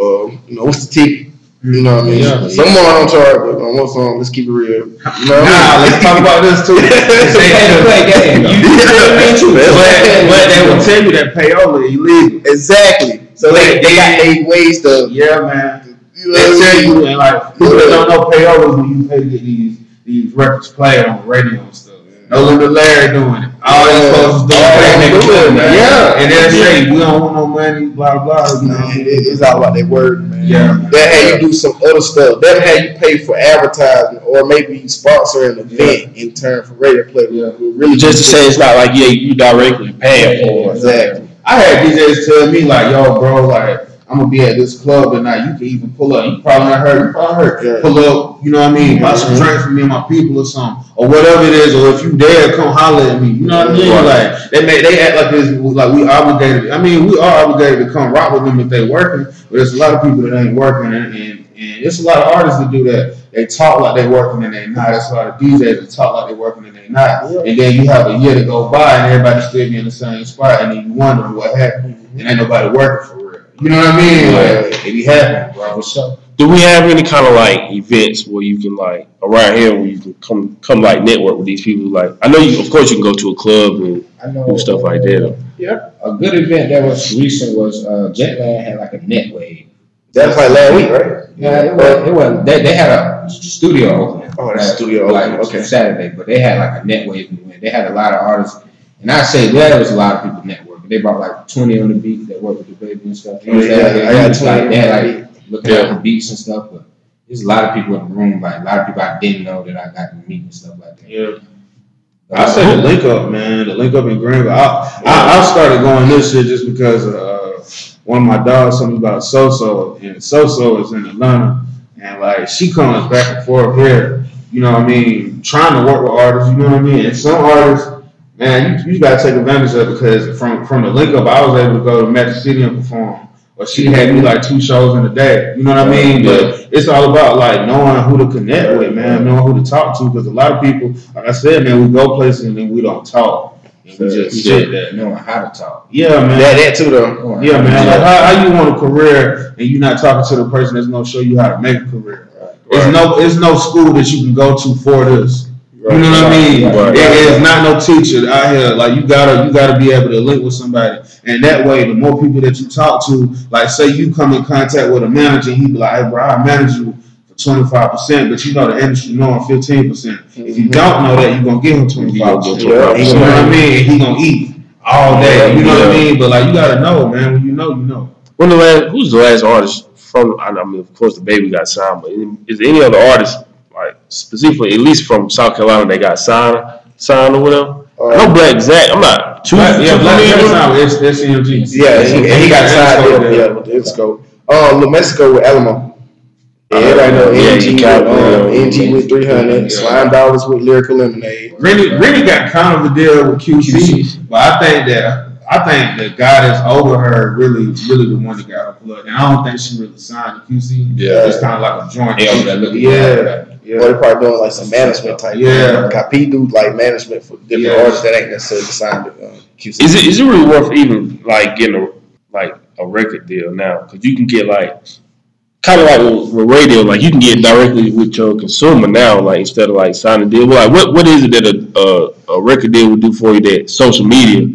Um, you know, what's the ticket? You know what I mean? Yeah. Some more I don't charge, but on one song, let's keep it real. You know what Nah, I let's talk about this too. Say, hey, play game. You You but, but they will tell you that payola illegal. Exactly. So they, they got they ways to. Yeah, man. You know They tell you, and like people that don't know payolas when you pay to get these these records played on the radio and stuff. No little Larry doing it. All these Yeah. folks doing All it. they They do it, man. Yeah, and they'll Yeah. say we don't want no money, blah blah. You know. Man, it- it's all about that word, man. Yeah. That how you do some other stuff. That how you pay for advertising or maybe sponsor an event in turn for radio play. Yeah. Really Just to say it's not like yeah you directly paying for it. exactly. I had DJs tell me like, "Yo, bro, like I'm gonna be at this club tonight. You can even pull up. You probably not heard. You probably heard. Yeah. Pull up. You know what I mean? Buy some Mhm. drinks for me and my people or something, or whatever it is. Or if you dare, come holler at me. You know what I mean? Right. Like they make they act like this like we obligated. I mean, we are obligated to come rock with them if they working. But there's a lot of people that ain't working, and, and and it's a lot of artists that do that. They talk like they working and they not. There's a lot of DJs that talk like they working and they not. Yeah. And then you have a year to go by and everybody still be in the same spot, and then you wonder what happened. And ain't nobody working for real. You know what I mean? Like it be happening, bro. For sure. Do we have any kind of like events where you can like around here where you can come come like network with these people? Like I know you of course you can go to a club and I know do stuff like that. Yeah, A good event that was recent was uh, Jetlag had like a net wave. That's like last week, right? Yeah, it was. It was. They, they had a studio opening. Oh, that's like- studio like opening, okay. Saturday, but they had like a networking event. They had a lot of artists, and I say there was a lot of people networking. But they brought like twenty on the beat that work with the baby and stuff. Oh, yeah, I got It's like 20 that, on the like looking Yeah. at the beats and stuff. But there's a lot of people in the room, like a lot of people I didn't know that I got to meet and stuff like that. Yeah. I say the link up, man. The link up in Greenville. I, I, I started going this shit just because uh, one of my dogs told me about Soso, and Soso is in Atlanta, and like she comes back and forth here. You know what I mean? Trying to work with artists. You know what I mean? And some artists, man, you, you gotta take advantage of it because from from the link up, I was able to go to Magic City and perform. Or she had me like two shows in a day. You know what I mean? But it's all about like knowing who to connect with, man, knowing who to talk to. Because a lot of people, like I said, man, we go places and then we don't talk. And we just sit there. knowing how to talk. Yeah, man. That, that too, though. Yeah, man. Like, how, how you want a career and you're not talking to the person that's gonna show you how to make a career? It's Right. no, it's no school that you can go to for this. You know what I mean? Right. Is not no teacher out here. Like you gotta, you gotta be able to link with somebody, and that way, the more people that you talk to, like say you come in contact with a manager, he be like, "Hey, bro, I manage you for twenty five percent, but you know the industry knowing fifteen percent. If you don't know that, you're gonna give him twenty five percent. You know what I mean? And he gonna eat all day. You know what I mean? But like you gotta know, man. When you know, you know. When the last, who's the last artist from? I mean, of course, the baby got signed, but is there any other artist, like specifically, at least from South Carolina, that got signed, signed or whatever? I know Uh, Black Zach. I'm not too. Black, yeah, Black familiar with Jackson, it's it's CMG. yeah, he, and he got signed Mexico there, there. yeah, with the Insco. Um, New Mexico with Alamo. Yeah, everybody know Yeah, NG, with, got- um. NG with 300, Yeah. Slime Dollars with Lyrical Lemonade. Really, really got kind of a deal with QC, but I think that I think the guy that's over her really, really the one that got her blood, and I don't think she really signed to QC. Yeah. it's kind of like a joint. They over there looking yeah, at Or yeah. they probably doing like some management type. Yeah. Cause P do like management for different Yeah. artists that ain't necessarily signed to um, QC. Is it is it really worth even like getting a like a record deal now? Because you can get like kind of like with, with radio, like you can get directly with your consumer now, like instead of like signing a deal. Like what what is it that a a, a record deal would do for you that social media?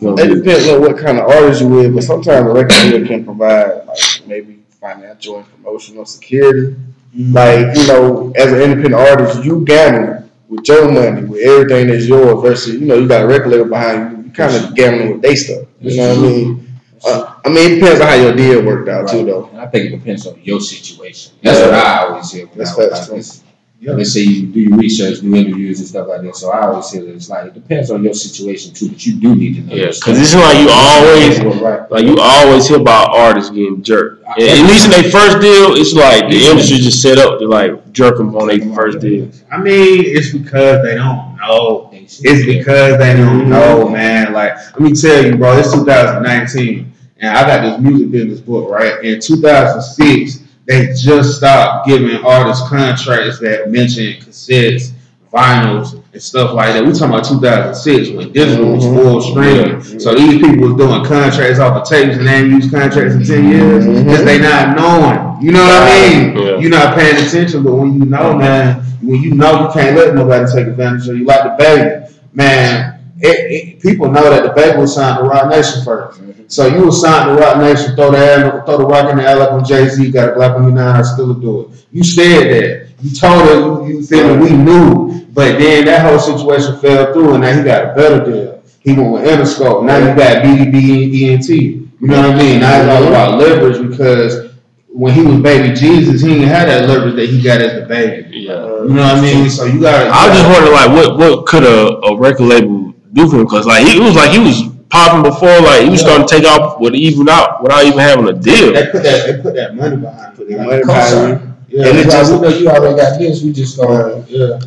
It do? depends on what kind of artist you're with, but sometimes a record deal can provide like maybe financial and promotional security. Like you know, as an independent artist, you gambling with your money, with everything that's yours. Versus you know, you got a record label behind you. You kind of gambling with their stuff. You know what I mean? Uh, I mean, it depends on how your deal worked out too, though. And I think it depends on your situation. That's Yeah. what I always hear. That's facts, it's- Let's say you do your research, do interviews and stuff like that. So I always hear that it's like it depends on your situation too, but you do need to know. Yeah, because stuff. it's like you always like you always hear about artists getting jerked. And at least in their first deal, it's like the industry just set up to like jerk them on their first deal. I mean, it's because they don't know. It's It's because they don't mm-hmm. know, man. Like, let me tell you, bro. It's 2019, and I got this music business book, right? In 2006, they just stopped giving artists contracts that mention cassettes, vinyls, and stuff like that. We talking about 2006 when digital was mm-hmm. full streaming. Mm-hmm. So these people was doing contracts off of tapes and they ain't used contracts in 10 years mm-hmm. because they not knowing. You know what I mean? Yeah. You're not paying attention, but when you know, man, when you know you can't let nobody take advantage of you, like the baby, man. It, it, people know that the baby was signed to Roc Nation 1st mm-hmm. So you was signed to Roc Nation, throw the air, throw the rock in the air like when Jay Z got a Black on me now, I still do it. You said that. You told her you, you feeling we knew, but then that whole situation fell through, and now he got a better deal. He went with Interscope. Now you got BDB and ENT. You know what I mean? Now it's all about leverage because when he was baby Jesus, he didn't have that leverage that he got as the baby. Yeah. You know what I mean? So you got. I was just wondering, like, what what could a, a record label do for him? Because like he it was like he was popping before, like he was Yeah. starting to take off with even out without even having a deal. They put that. They put that money behind. Put it. the Like, money behind you. Yeah, And it It's like, just- we know you already got this. We just going. yeah.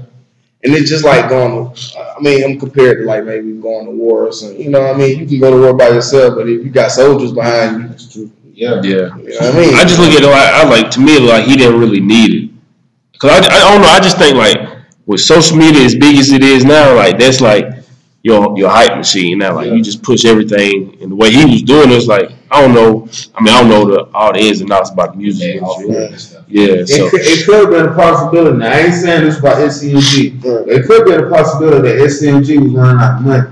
And it's just like going to, I mean, I'm compared to like maybe going to war or something. You know what I mean? You can go to war by yourself, but if you got soldiers behind you, That's true. Yeah. Yeah. you know what I mean? I just look at it like I like to me like he didn't really need it. Cause I, I don't know. I just think like with social media as big as it is now, like that's like your your hype machine now. Like you just push everything, and the way he was doing it was like I don't know. I mean I don't know the all the ins and outs about the music They off industry. and stuff. Yeah. So It, could, it could have been a possibility. Now, I ain't saying this about SCMG. Right. It could have been a possibility that SCMG was running out of money.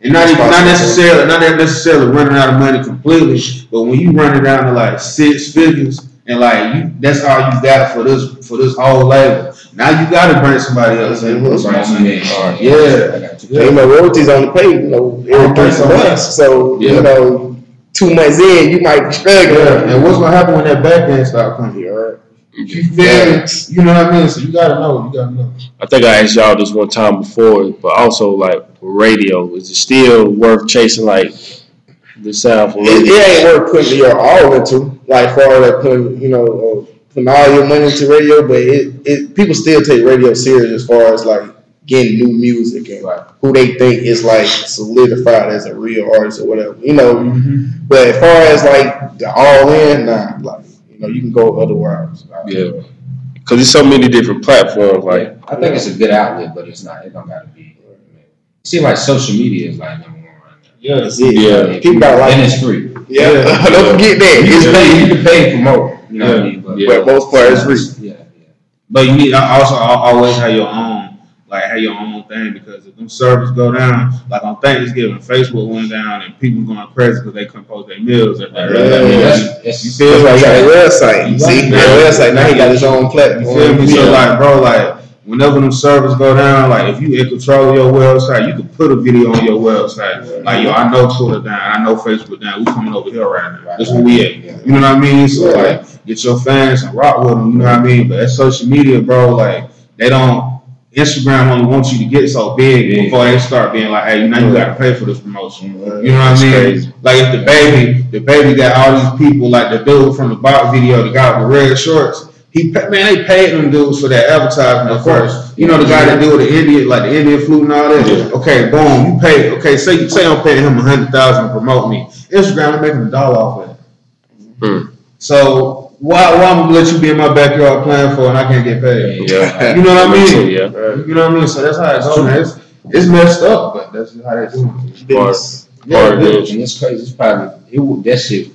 And not, even, not necessarily not necessarily running out of money completely, but when you run it down to like six figures, and like you, that's all you got for this for this whole label. Now you got to bring somebody else in. Mhm. Right, so they- Yeah. I got you. You know, royalties on the pay, you know, every three so months. So, Yeah. you know, two months in, you might be struggling. Yeah, and what's gonna happen when that back end start coming? Yeah, right. You feel? You know what I mean? So you gotta know. You gotta know. I think I asked y'all this one time before, but also like radio, is it still worth chasing like the sound for It, it ain't worth putting your all into, like far like putting, you know, uh, putting all your money into radio, but it, it people still take radio serious as far as like getting new music and Right. who they think is like solidified as a real artist or whatever, you know. Mm-hmm. But as far as like the all in, nah, like you know, you can go other routes. Yeah, because there's so many different platforms. Like, Like, I think it's a good outlet, but it's not. It don't gotta be. It seems like social media is like number one right now. Yeah. That's it. Yeah. people got like and it's free. yeah. Yeah. Don't forget that You it's can pay. free. You can pay for more. You know what I mean? But, Yeah. But most part, it's free. Yeah, yeah. But you need to also always have your own, like have your own thing because if them servers go down, like on Thanksgiving, Facebook went down and people going crazy because they couldn't post their meals at that. Yeah. That's, that's, that's, you feel That's why he got a website. You see, Yeah. that website now he got his own platform. You platform. feel me? So Yeah. like, bro, like whenever them servers go down, like if you in control of your website, you can put a video on your website. Like, yo, I know Twitter down, I know Facebook down. We coming over here right now. That's where we at. Yeah. You know what I mean? So Yeah. like, get your fans and rock with them. You know what I mean? But that social media, bro, like they don't. Instagram only wants you to get so big Yeah. before they start being like, hey, you know, you got to pay for this promotion. You know what I mean? crazy. Like if the baby, the baby got all these people, like the dude from the bot video, the guy with the red shorts. He man, they paid them dudes for that advertisement at first. You know the guy that do the Indian, like the Indian flute and all that. Yeah. Okay, boom, you pay. Okay, say say I'm paying him a hundred thousand to promote me. Instagram, I'm making a dollar off of it. Hmm. So why why I'm gonna let you be in my backyard playing for and I can't get paid? yeah, You know what I mean? Yeah, You know what I mean? So that's how it goes. man. It's, it's messed up, but that's how they do it. Part- Yeah, part it it. is. crazy. It's probably it. That shit.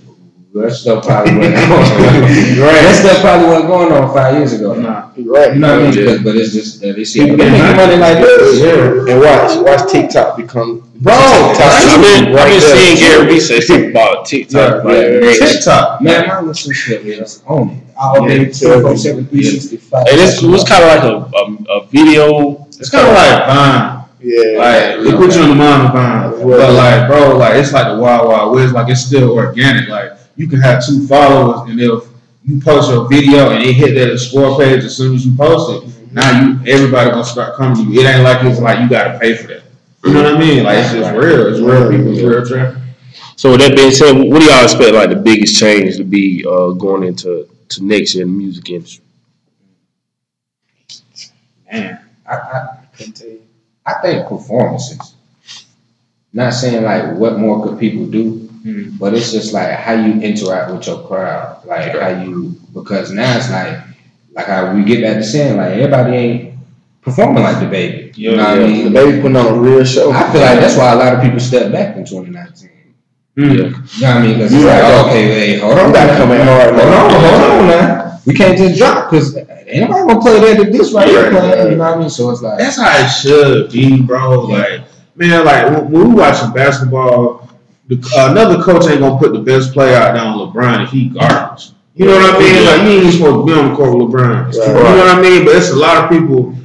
That stuff probably wasn't going. on. That stuff probably wasn't going on five years ago. Nah. Right. You know what I mean? Yeah. Because- But it's just that they see People making money like this. Yeah. And watch, watch TikTok become Bro, TikTok I've been, I've been there. seeing Gary Vee say something about TikTok. Yeah, like, yeah. TikTok. Man, my listenership is on it. All Yeah, day, too. 24 7, 365. And this was kind of like a, a, a video. It's kind of like Vine. Yeah. Like it puts you on the mind of Vine. But like, bro, like it's like the Wild Wild West. Like it's still organic. Like you can have two followers, and if you post your video and it hit that explore page as soon as you post it, now you everybody gonna start coming to you. It ain't like it's like you gotta pay for that. You know what I mean? Like it's just real. It's real people. It's real traffic. So with that being said, what do y'all expect like the biggest change to be uh, going into to next year in the music industry? Man. I, I, I think performances. Not saying like what more could people do, But it's just like how you interact with your crowd, like how you because now it's like like how we get back to saying like everybody ain't performing like the baby. You know what I mean? The baby putting on a real show. I feel like that's why a lot of people stepped back in 2019. Yeah. Hmm. You know what I mean? Because it's You like, right. okay, hey, hold on, You gotta come in hard, Hold on, hold on now. We can't just drop because ain't nobody gonna play that at this right here Right, playing. right. You know what I mean? So it's like That's how it should be, bro. Like, man, like when, when we watching basketball, the, Uh, another coach ain't gonna put the best player out there on LeBron if he garbage. You know what I mean? Like, you ain't supposed to be on the court with LeBron. Right. You know what I mean? But it's a lot of people.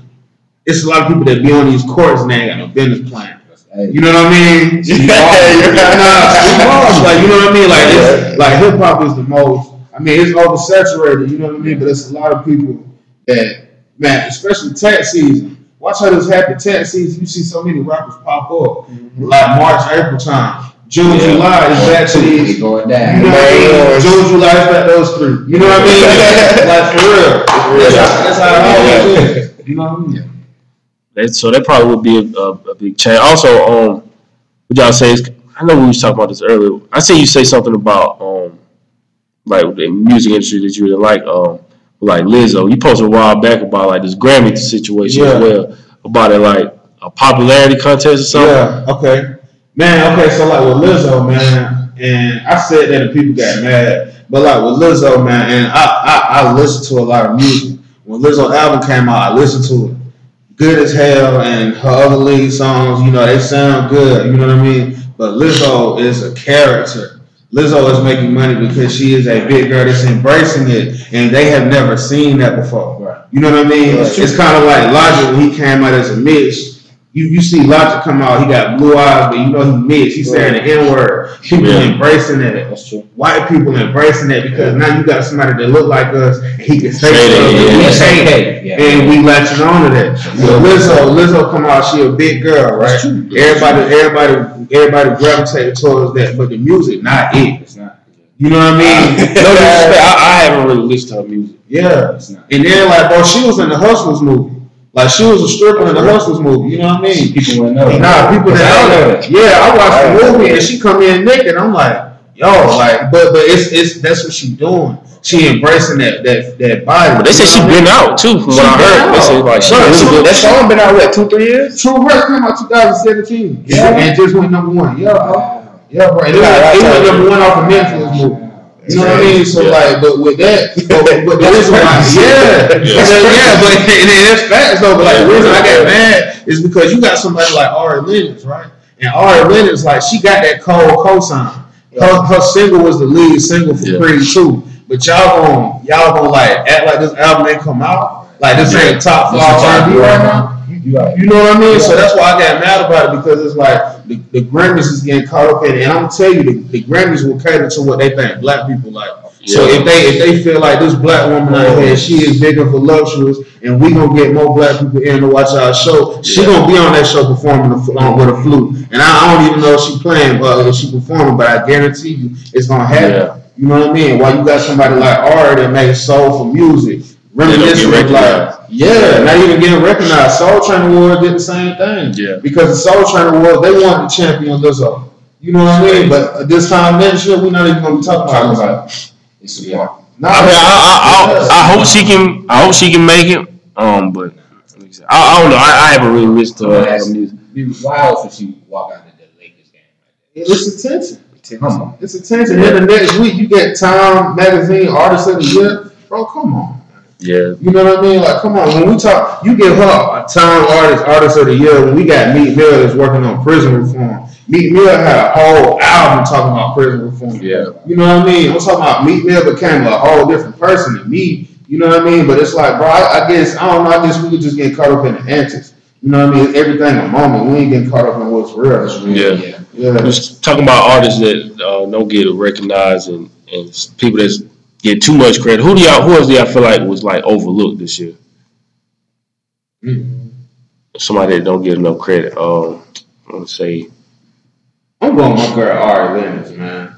It's a lot of people that be on these courts and they ain't got no business playing. hey, You know what I mean? Yeah, you're right. Nah, like you know what I mean. Like it's, like hip hop is the most. I mean, it's oversaturated. You know what I mean? But it's a lot of people that man, especially tax season. Watch how this happy tax season. You see so many rappers pop up mm-hmm. like March, April time. June, Yeah. July is back to these. going You down. know what I mean? June, July is back those three. You know what I mean? like for real. That's how, that's how it always is. You know what I mean? That, so that probably would be a, a, a big change. Also, um, what y'all say is, I know we was talking about this earlier. I see you say something about um, like the music industry that you really like, um, like Lizzo. You posted a while back about like this Grammy situation Yeah. as well, about it like a popularity contest or something. Yeah, okay. Man, okay, so like with Lizzo, man, and I said that and people got mad, but like with Lizzo, man, and I, I, I listened to a lot of music. When Lizzo album came out, I listened to it. Good as hell, and her other lead songs, you know, they sound good, you know what I mean? But Lizzo is a character. Lizzo is making money because she is a big girl that's embracing it, and they have never seen that before. Right. You know what I mean? Right. It's kind of like Logic when he came out as a Mitch. You, you see Logic come out, he got blue eyes, but you know he Mitch. He's saying the N word. People Yeah. embracing that. That's true. White people embracing that because now you got somebody that look like us, and he can say, Say that, yeah. we That's okay. Yeah. And we latching on to that. So Lizzo, Lizzo come out, she a big girl, right? That's true. Everybody, everybody, everybody gravitated towards that, but the music not it. It's not. You know what I mean? No disrespect, I, I haven't really listened to her music. yeah. It's not. And then like, bro, she was in the Hustlers movie. Like she was a stripper in the Hustlers movie. You know what I mean? People wouldn't know. Nah, people Because that I know know that. Yeah, I watched the movie and she come in naked. I'm like, yo, like, but but it's it's that's what she doing. She embracing that that that body. But they said she been out too, from She what I been heard. They out. said like she really she- good. That song been out what two three years? Truth Hurts came out 2017. Yeah. And just went number one. Yeah, bro. Yeah, bro. And it, Yeah, went, it went number one off of Netflix movie. You know what I mean? So Yeah. like, but with that, but, but the reason why, crazy. yeah, Yeah. yeah, yeah, but and then that's facts though. But like the reason I got mad is because you got somebody like Ari Lennox, right? And Ari Lennox, like she got that Cole cosign. Her, her single was the lead single for Yeah. Creed 2. But y'all gonna y'all gonna like act like this album ain't come out. Like this ain't top five R&B right right now. now. You. You know what I mean? So that's why I got mad about it because it's like the, the Grammys is getting caught up in it. And I'm gonna tell you, the, the Grammys will cater to what they think black people like. So if they if they feel like this black woman out here, she is big and voluptuous, and we gonna get more black people in to watch our show, she gonna be on that show performing the, on, um, with a flute. And I, I don't even know if she playing, but if she performing, but I guarantee you, it's gonna happen. Yeah. You know what I mean? While you got somebody like Ari that makes soulful music, don't get reminiscent like, yeah, not even getting recognized. Soul Train Awards did the same thing. Yeah. Because the Soul Train Awards, they wanted to champion Lizzo. You know what I mean? But this time next year, we're not even gonna be talking Talking about about Lizzo. it's a walk. Nah, I mean, I, I, I, I hope she can. I hope she can make it. Um, but I, I don't know. I, I haven't really listened to her album music. It'd be wild if she walk out of the Lakers game like it's attention. that. Come on. It's attention. Then the next week, you get Time Magazine Artist of the Year. Bro, come on. Yeah. You know what I mean? Like, come on. When we talk, you give her a Time Artist Artist of the Year. When we got Meek Mill that's working on prison reform. Meek Mill had a whole album talking about prison reform. Yeah. You know what I mean? I'm talking about Meek Mill became a whole different person than me. You know what I mean? But it's like, bro, I, I guess I don't know. I guess we could just get caught up in the antics. You know what I mean? Everything a moment. We ain't getting caught up in what's real. Yeah. Yeah. Yeah. Just talking about artists that uh, don't get recognized and, and people that get too much credit. Who do y'all? Who else do y'all feel like was like overlooked this year? Mm. Somebody that don't get enough credit. Um, I want to say. I'm going with my girl Ari Lennox, man.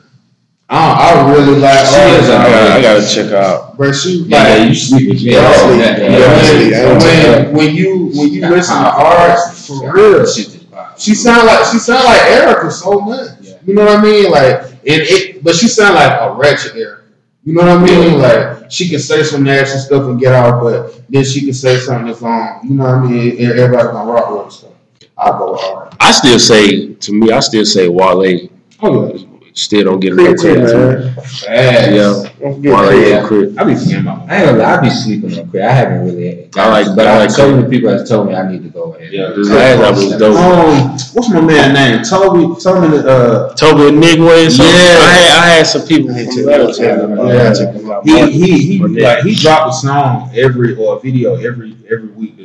I, I really like She Ari. is a I gotta, I gotta check out. But she Yeah, like you sleep with me. Yeah, I see that. when, Yeah. when, when you when you Got listen to powerful Ari for real, Shit just vibe. she sound like she sound like Erykah so much. Yeah. You know what I mean? Like and it, but she sound like a wretched Erykah. You know what I mean? Like she can say some nasty stuff and get out, but then she can say something that's um, you know what I mean? And Everybody gonna rock with her stuff. I'll go Ari. I still say to me, I still say Wale Oh yeah. Still don't get enough credit. to me. Fast. Yeah. Don't forget Wale that. and credit. I be forgetting about I ain't gonna lie, I be sleeping on Craig. I haven't really. I like- but I I like so Craig. many people have told me I need to go ahead. Yeah. This last album was dope. Um, what's my man name? Toby. Toby. Uh, Toby and Nigway. Yeah. I had I had some people I from check Atlanta that tell me, Yeah. check them out. he he he like he dropped a song every or a video every every week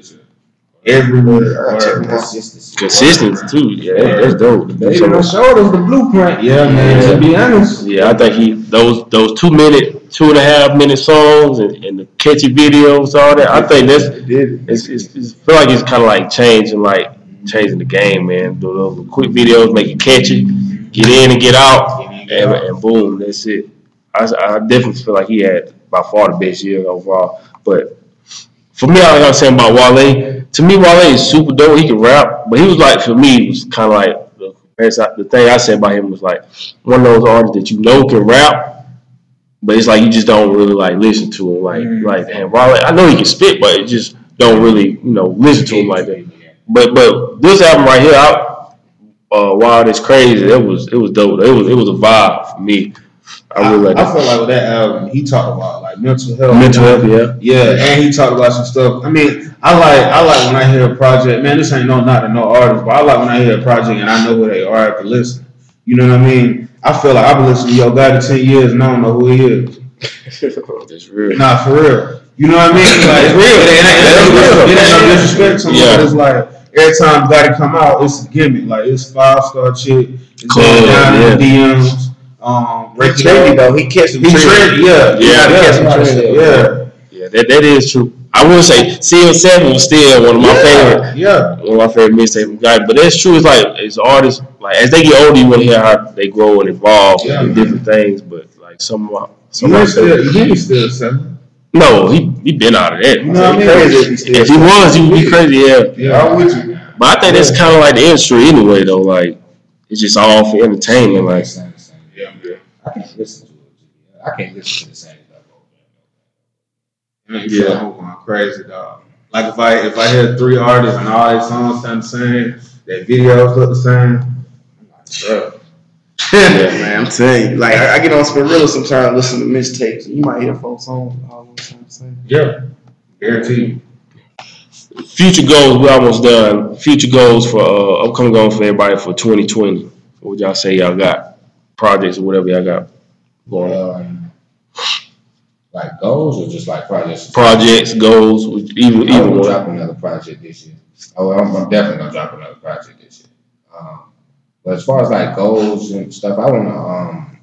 this year. Every week. I check Word. them out. Consistency. Too. Yeah, that's dope. Baby, my shoulders, the blueprint. Yeah, man. To be honest. Yeah, I think he those those two minute, two and a half minute songs and, and the catchy videos, all that. I think that's It did. it's, it's, it's feel like it's kind of like changing like changing the game, man. Do those quick videos, make it catchy, get in and get out, and, and boom, that's it. I, I definitely feel like he had by far the best year overall. But for me, like I was saying about Wale, to me, Wale is super dope. He can rap, but he was like for me, it was kind of like the the thing I said about him was like one of those artists that you know can rap, but it's like you just don't really like listen to him. Like Mhm. like damn, Wale, I know he can spit, but it just don't really you know listen to him like that. But but this album right here, I, uh, Wild is crazy. It was it was dope. It was it was a vibe for me. I I, really like I that. feel like with that album, he talked about like mental health. Mental health, yeah. Yeah, and he talked about some stuff. I mean, I like I like when I hear a project. Man, this ain't no not to no artist, but I like when I hear a project and I know who they are after listening. You know what I mean? I feel like I've been listening to Yo for ten years and I don't know who he is. It's real. Nah, for real. You know what I mean? Like, it's real. It ain't, it ain't, it ain't, it ain't no disrespect to him, Yeah. but it's like every time Gotti come out, it's a gimmick. Like it's five star chick. It's Cool, going down in the yeah. DMs. Um, He trendy though. He catch them He trendy, yeah, Yeah, yeah, catch some yeah, trends. yeah. Yeah, that, that is true. I will say CM7 was still one of my favorite Yeah, one of my favorite mixtape guys. But that's true. It's like as artists, like as they get older, you want to hear how they grow and evolve Yeah, and man. different things. But like some of my some you of still, favorite, you still selling. no, he he been out of that. You know what I mean? Crazy if he. If he was, he would be crazy. Yeah, Yeah, I'm with you. but I think that's kind of like the industry anyway, though. Like it's just all for entertainment. Like I can't listen to it. I can't listen to the same stuff over You ain't Yeah. yeah. going crazy, dog. Like if I if I hear three artists and all their songs sound the same, their videos look the same. I'm like, bro. Man, I'm telling you, like I, I get on Spinrilla sometimes, listen to mixtapes. You might hear folks songs all the time. Same. Yeah, guaranteed. future goals, we're almost done. Future goals for uh, upcoming goals for everybody for 2020. What would y'all say y'all got? Projects or whatever y'all got going on. Um, like goals or just like projects? Projects, goals, even I'm even gonna one. drop another project this year. Oh, I'm, I'm definitely gonna drop another project this year. Um, but as far as like goals and stuff, I wanna um,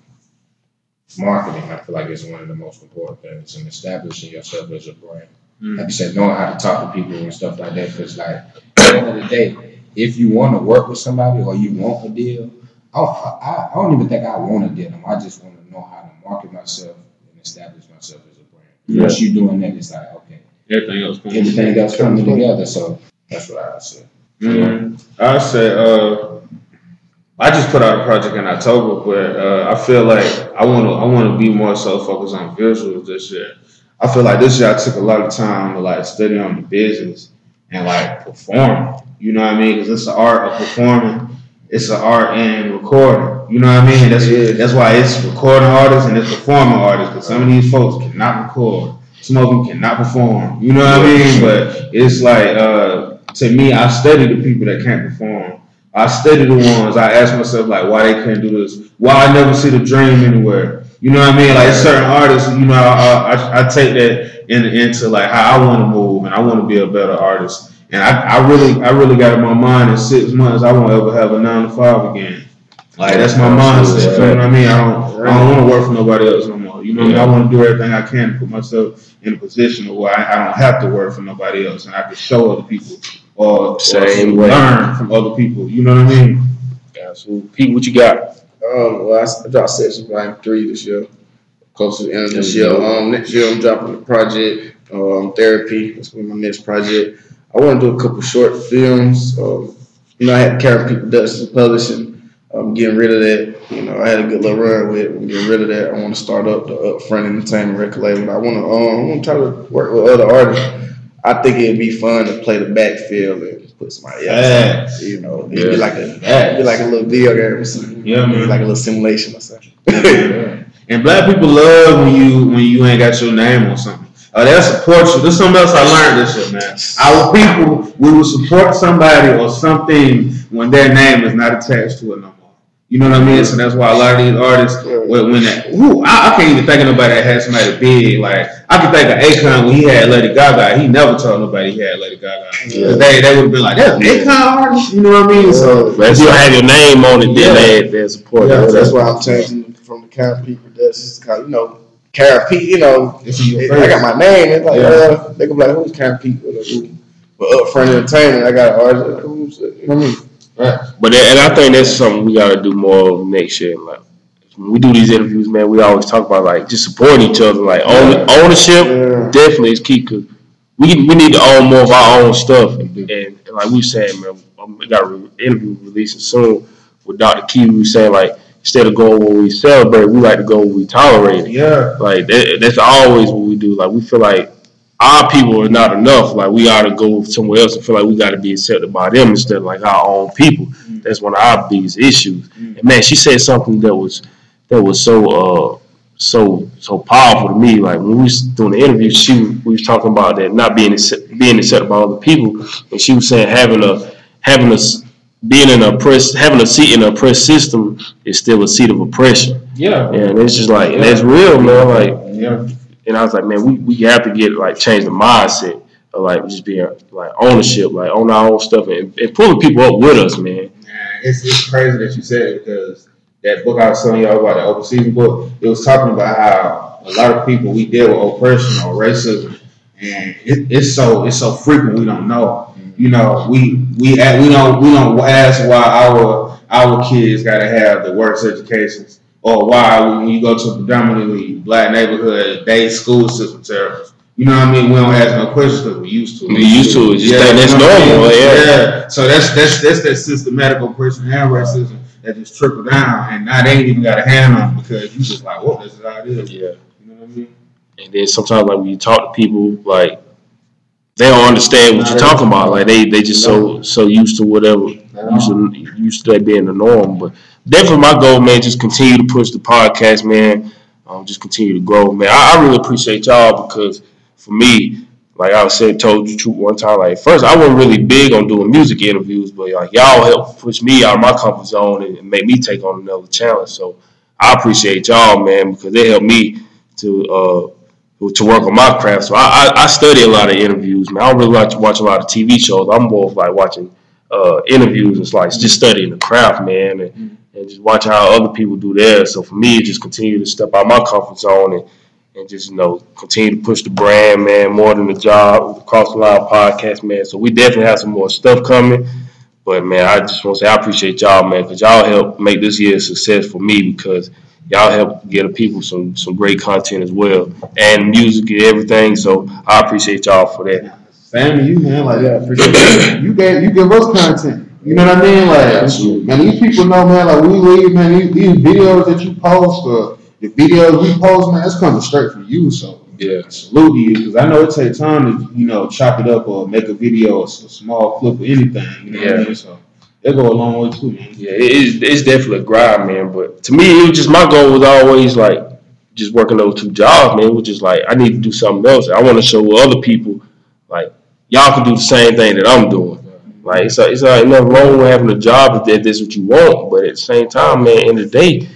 marketing. I feel like it's one of the most important things in establishing yourself as a brand. Mm. Like you said, knowing how to talk to people and stuff like that. Because like at the end of the day, if you want to work with somebody or you want a deal, I, I, I don't even think I want to a deal. I just want to know how to market myself and establish myself as a brand. Yeah. Once you doing that, it's like okay, Everything else comes. everything else coming together. So that's what I would say. Mm, I say, uh, I just put out a project in October, but uh, I feel like I want to, I want to be more so focused on visuals this year. I feel like this year I took a lot of time to like study on the business and like perform. You know what I mean? Because it's the art of performing. It's an art and recording. You know what I mean? That's that's why it's recording artists and it's performing artists. Because some of these folks cannot record. Some of them cannot perform. You know what I mean? But it's like uh, to me, I study the people that can't perform. I study the ones. I ask myself like, why they can't do this? Why I never see the dream anywhere? You know what I mean? Like certain artists, you know, I, I, I take that in, into like how I want to move and I want to be a better artist. And I, I really, I really got in my mind in six months I won't ever have a nine to five again. Like that's my mindset. You know what I mean? I don't, I don't want to work for nobody else no more. You know what I mean? I want to do everything I can to put myself in a position where I, I don't have to work for nobody else and I can show other people or, or way. learn from other people. You know what I mean? Yeah, so Pete, what you got? Um, well, I, I dropped Section Volume Three this year, close to the end of this year. Um, next year I'm dropping the project, um, Therapy. That's gonna be my next project. I want to do a couple short films. Um, you know, I had Carol Pete Productions Publishing. I'm getting rid of that. You know, I had a good little run with it. I'm getting rid of that. I want to start up the Upfront Entertainment record label. I want to, um, I want to try to work with other artists. I think it'd be fun to play the backfield and put somebody else. You know, it'd be like a, be like a little video game or something. Yeah, It'd be man. like a little simulation or something. yeah. And black people love when you when you ain't got your name on something. Oh, they'll support you. There's something else I learned this year, man. Our people, we will support somebody or something when their name is not attached to it no more. You know what I mean? So that's why a lot of these artists, when, when that, ooh, I, I can't even think of nobody that had somebody big. Like I can think of Akon when he had Lady Gaga. He never told nobody he had Lady Gaga. 'Cause They they would have been like, that's an Akon artist. You know what I mean? So But if you don't have your name on it, then Yeah. they they support Yeah, it. that's why I'm changing from the Karen P Productions. Cause you know, Karen P, you know, It's in your it- I got my name. It's like, Yeah. uh, they gonna be like, who's Karen P? Who? But upfront entertainment, I got an artist. Who's, you know what I mean? But that, and I think that's something we got to do more of next year. Like when we do these interviews, man, we always talk about like just supporting each other. Like own, ownership Yeah. definitely is key because we we need to own more of our own stuff. And, and like we saying, man, we got an interview releasing soon with Dr. Key. We saying like instead of going where we celebrate, we like to go where we tolerate. it. yeah. Like that, that's always what we do. Like we feel like our people are not enough. Like we ought to go somewhere else and feel like we got to be accepted by them instead of like our own people. That's one of our biggest issues. And man, she said something that was that was so uh so so powerful to me. Like when we was doing the interview, she we was talking about that not being being accepted by other people, and she was saying having a having a being in a oppressed, having a seat in an oppressed system is still a seat of oppression. Yeah. And it's just like, and it's real, man. Like, Yeah. and I was like, man, we, we have to get like change the mindset of like just being like ownership, like own our own stuff, and, and pulling people up with us, man. Man, it's, it's crazy that you said it because that book I was telling y'all about, the open season book, it was talking about how a lot of people we deal with oppression or racism, and it, it's so it's so frequent we don't know. You know, we we we don't we don't ask why our our kids got to have the worst educations, or why when you go to a predominantly black neighborhood, they school system terrible. You know what I mean? We don't ask no questions because we used to. it. We used to it, just think that's you know what I mean? normal, yeah. yeah. So that's that's that's that systematic oppression and racism that just trickle down, and now they ain't even got a hand on it because you just like, whoa, this is how it is. Yeah. You know what I mean? And then sometimes like when you talk to people, like they don't understand what you're talking about. Like they they just so so used to whatever used to used to that being the norm. But definitely my goal, man, just continue to push the podcast, man. Um, just continue to grow, man. I, I really appreciate y'all because for me, like I said, told you truth one time. Like first, I wasn't really big on doing music interviews, but like y'all helped push me out of my comfort zone and, and make me take on another challenge. So I appreciate y'all, man, because they helped me to uh to work on my craft. So I, I, I study a lot of interviews, man. I don't really like to watch a lot of TV shows. I'm more of like watching uh, interviews. It's like just studying the craft, man, and, and just watching how other people do theirs. So for me, just continue to step out my comfort zone and, and just you know continue to push the brand, man, more than the job. The Cross the Line podcast, man. So we definitely have some more stuff coming. But man, I just want to say I appreciate y'all, man, because y'all helped make this year a success for me because y'all help get the people some some great content as well and music and everything. So I appreciate y'all for that. Same to you, man. Like, yeah, appreciate you gave you give us content. You know what I mean? Like, Absolutely. man, these people know, man. Like, we leave, man. These, these videos that you post, or the videos we post, man, that's coming straight from you. So, Yeah. salute to you because I know it takes time to, you know, chop it up or make a video, s- a small clip or anything. You know what I Yeah. mean? So, it go a long way too, man. Yeah, it is, it's definitely a grind, man. But to me, it was just my goal was always like just working those two jobs, man. It was just like I need to do something else. I want to show other people like y'all can do the same thing that I'm doing. Like it's it's like nothing wrong with having a job if that's what you want, but at the same time, man, in the day,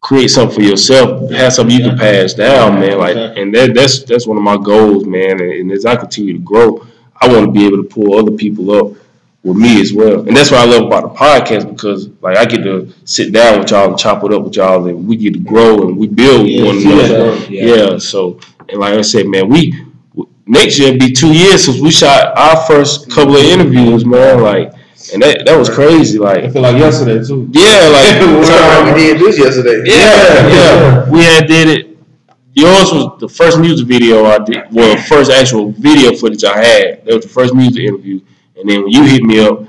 create something for yourself, have something you can pass down, man. Like, and that that's that's one of my goals, man. And, and as I continue to grow, I want to be able to pull other people up with me as well. And that's what I love about the podcast because like I get to sit down with y'all and chop it up with y'all and we get to grow and we build Yeah, one another. that, Yeah. yeah. So and like I said, man, we next year be two years since we shot our first couple of interviews, man. Like and that that was crazy. Like I Like feel like yesterday too. yeah, like we did this yesterday. yeah, yeah. We had did it. Yours was the first music video I did. Well, first actual video footage I had. That was the first music interview. And then when you hit me up,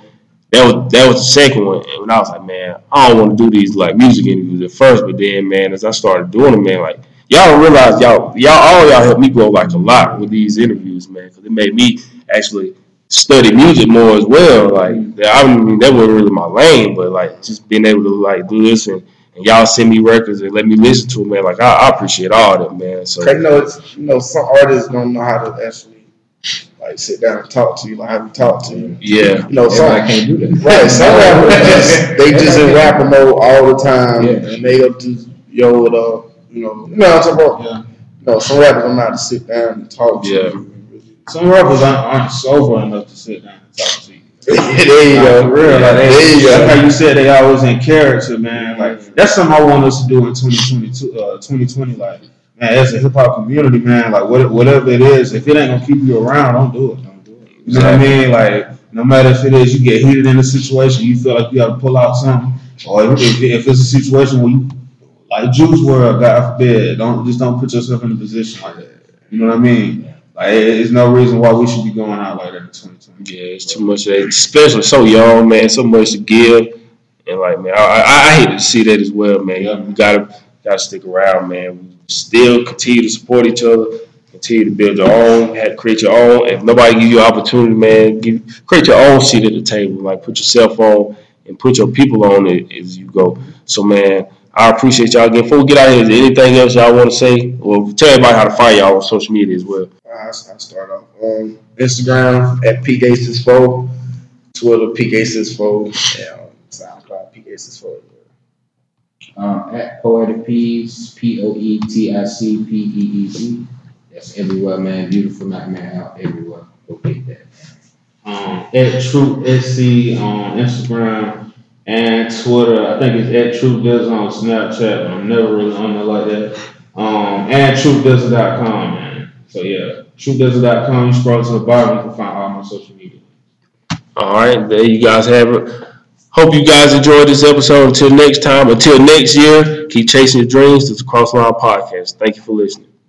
that was that was the second one. And when I was like, man, I don't want to do these like music interviews at first, but then man, as I started doing them, man, like y'all don't realize y'all y'all all y'all helped me grow like a lot with these interviews, man, because it made me actually study music more as well. Like that- I mean, that wasn't really my lane, but like just being able to like do this and, and y'all send me records and let me listen to them, man. Like I, I appreciate all of that, man. So I know it's you know some artists don't know how to actually like sit down and talk to you like how we talk to you. yeah, You know, some Everybody can't do that. right, some rappers just they just in rapper mode all the time Yeah. and they up to yo with uh you know you know what I'm talking about. Yeah. You know, some rappers don't know how to sit down and talk to Yeah. you. Some rappers aren't, aren't sober enough to sit down and talk to you. there you go. for real, like they, There you like go. how you said they always in character, man. Like that's something I want us to do in 2022, uh, 2020. Like, man, as a hip hop community, man, like what, whatever it is, if it ain't gonna keep you around, don't do it. Don't do it. You know what I mean? Like, no matter if it is, you get heated in a situation, you feel like you got to pull out something, or if, if, if it's a situation where you, like Juice WRLD, God forbid, don't just don't put yourself in a position like that. You know what I mean? Like, there's no reason why we should be going out like that in 2020. yeah, it's too much. Eh, especially so young, man. So much to give, and like man, I, I, I hate to see that as well, man. Yeah. You gotta gotta stick around, man. Still continue to support each other. Continue to build your own, have, create your own. If nobody give you an opportunity, man, give, create your own seat at the table. Like put yourself on and put your people on it as you go. So, man, I appreciate y'all again. Before we get out here, is there anything else y'all want to say? Or tell everybody how to find y'all on social media as well. Uh, I, I start off on Instagram at pgates4, Twitter, PK64. Yeah, um, SoundCloud, PK64. Um, at Poetic Peez, P O E T I C P E E Z. That's everywhere, man. Beautiful nightmare out everywhere. Go get that. Um, at Troop SC on Instagram and Twitter. I think it's at Troop Dizzle on Snapchat. I'm never really on there like that. Um, and TroopDizzle.com, man. So yeah, TroopDizzle.com. You scroll to the bottom, you can find all my social media. All right, there you guys have it. Hope you guys enjoyed this episode. Until next time, until next year, keep chasing your dreams. This is Crossline Podcast. Thank you for listening.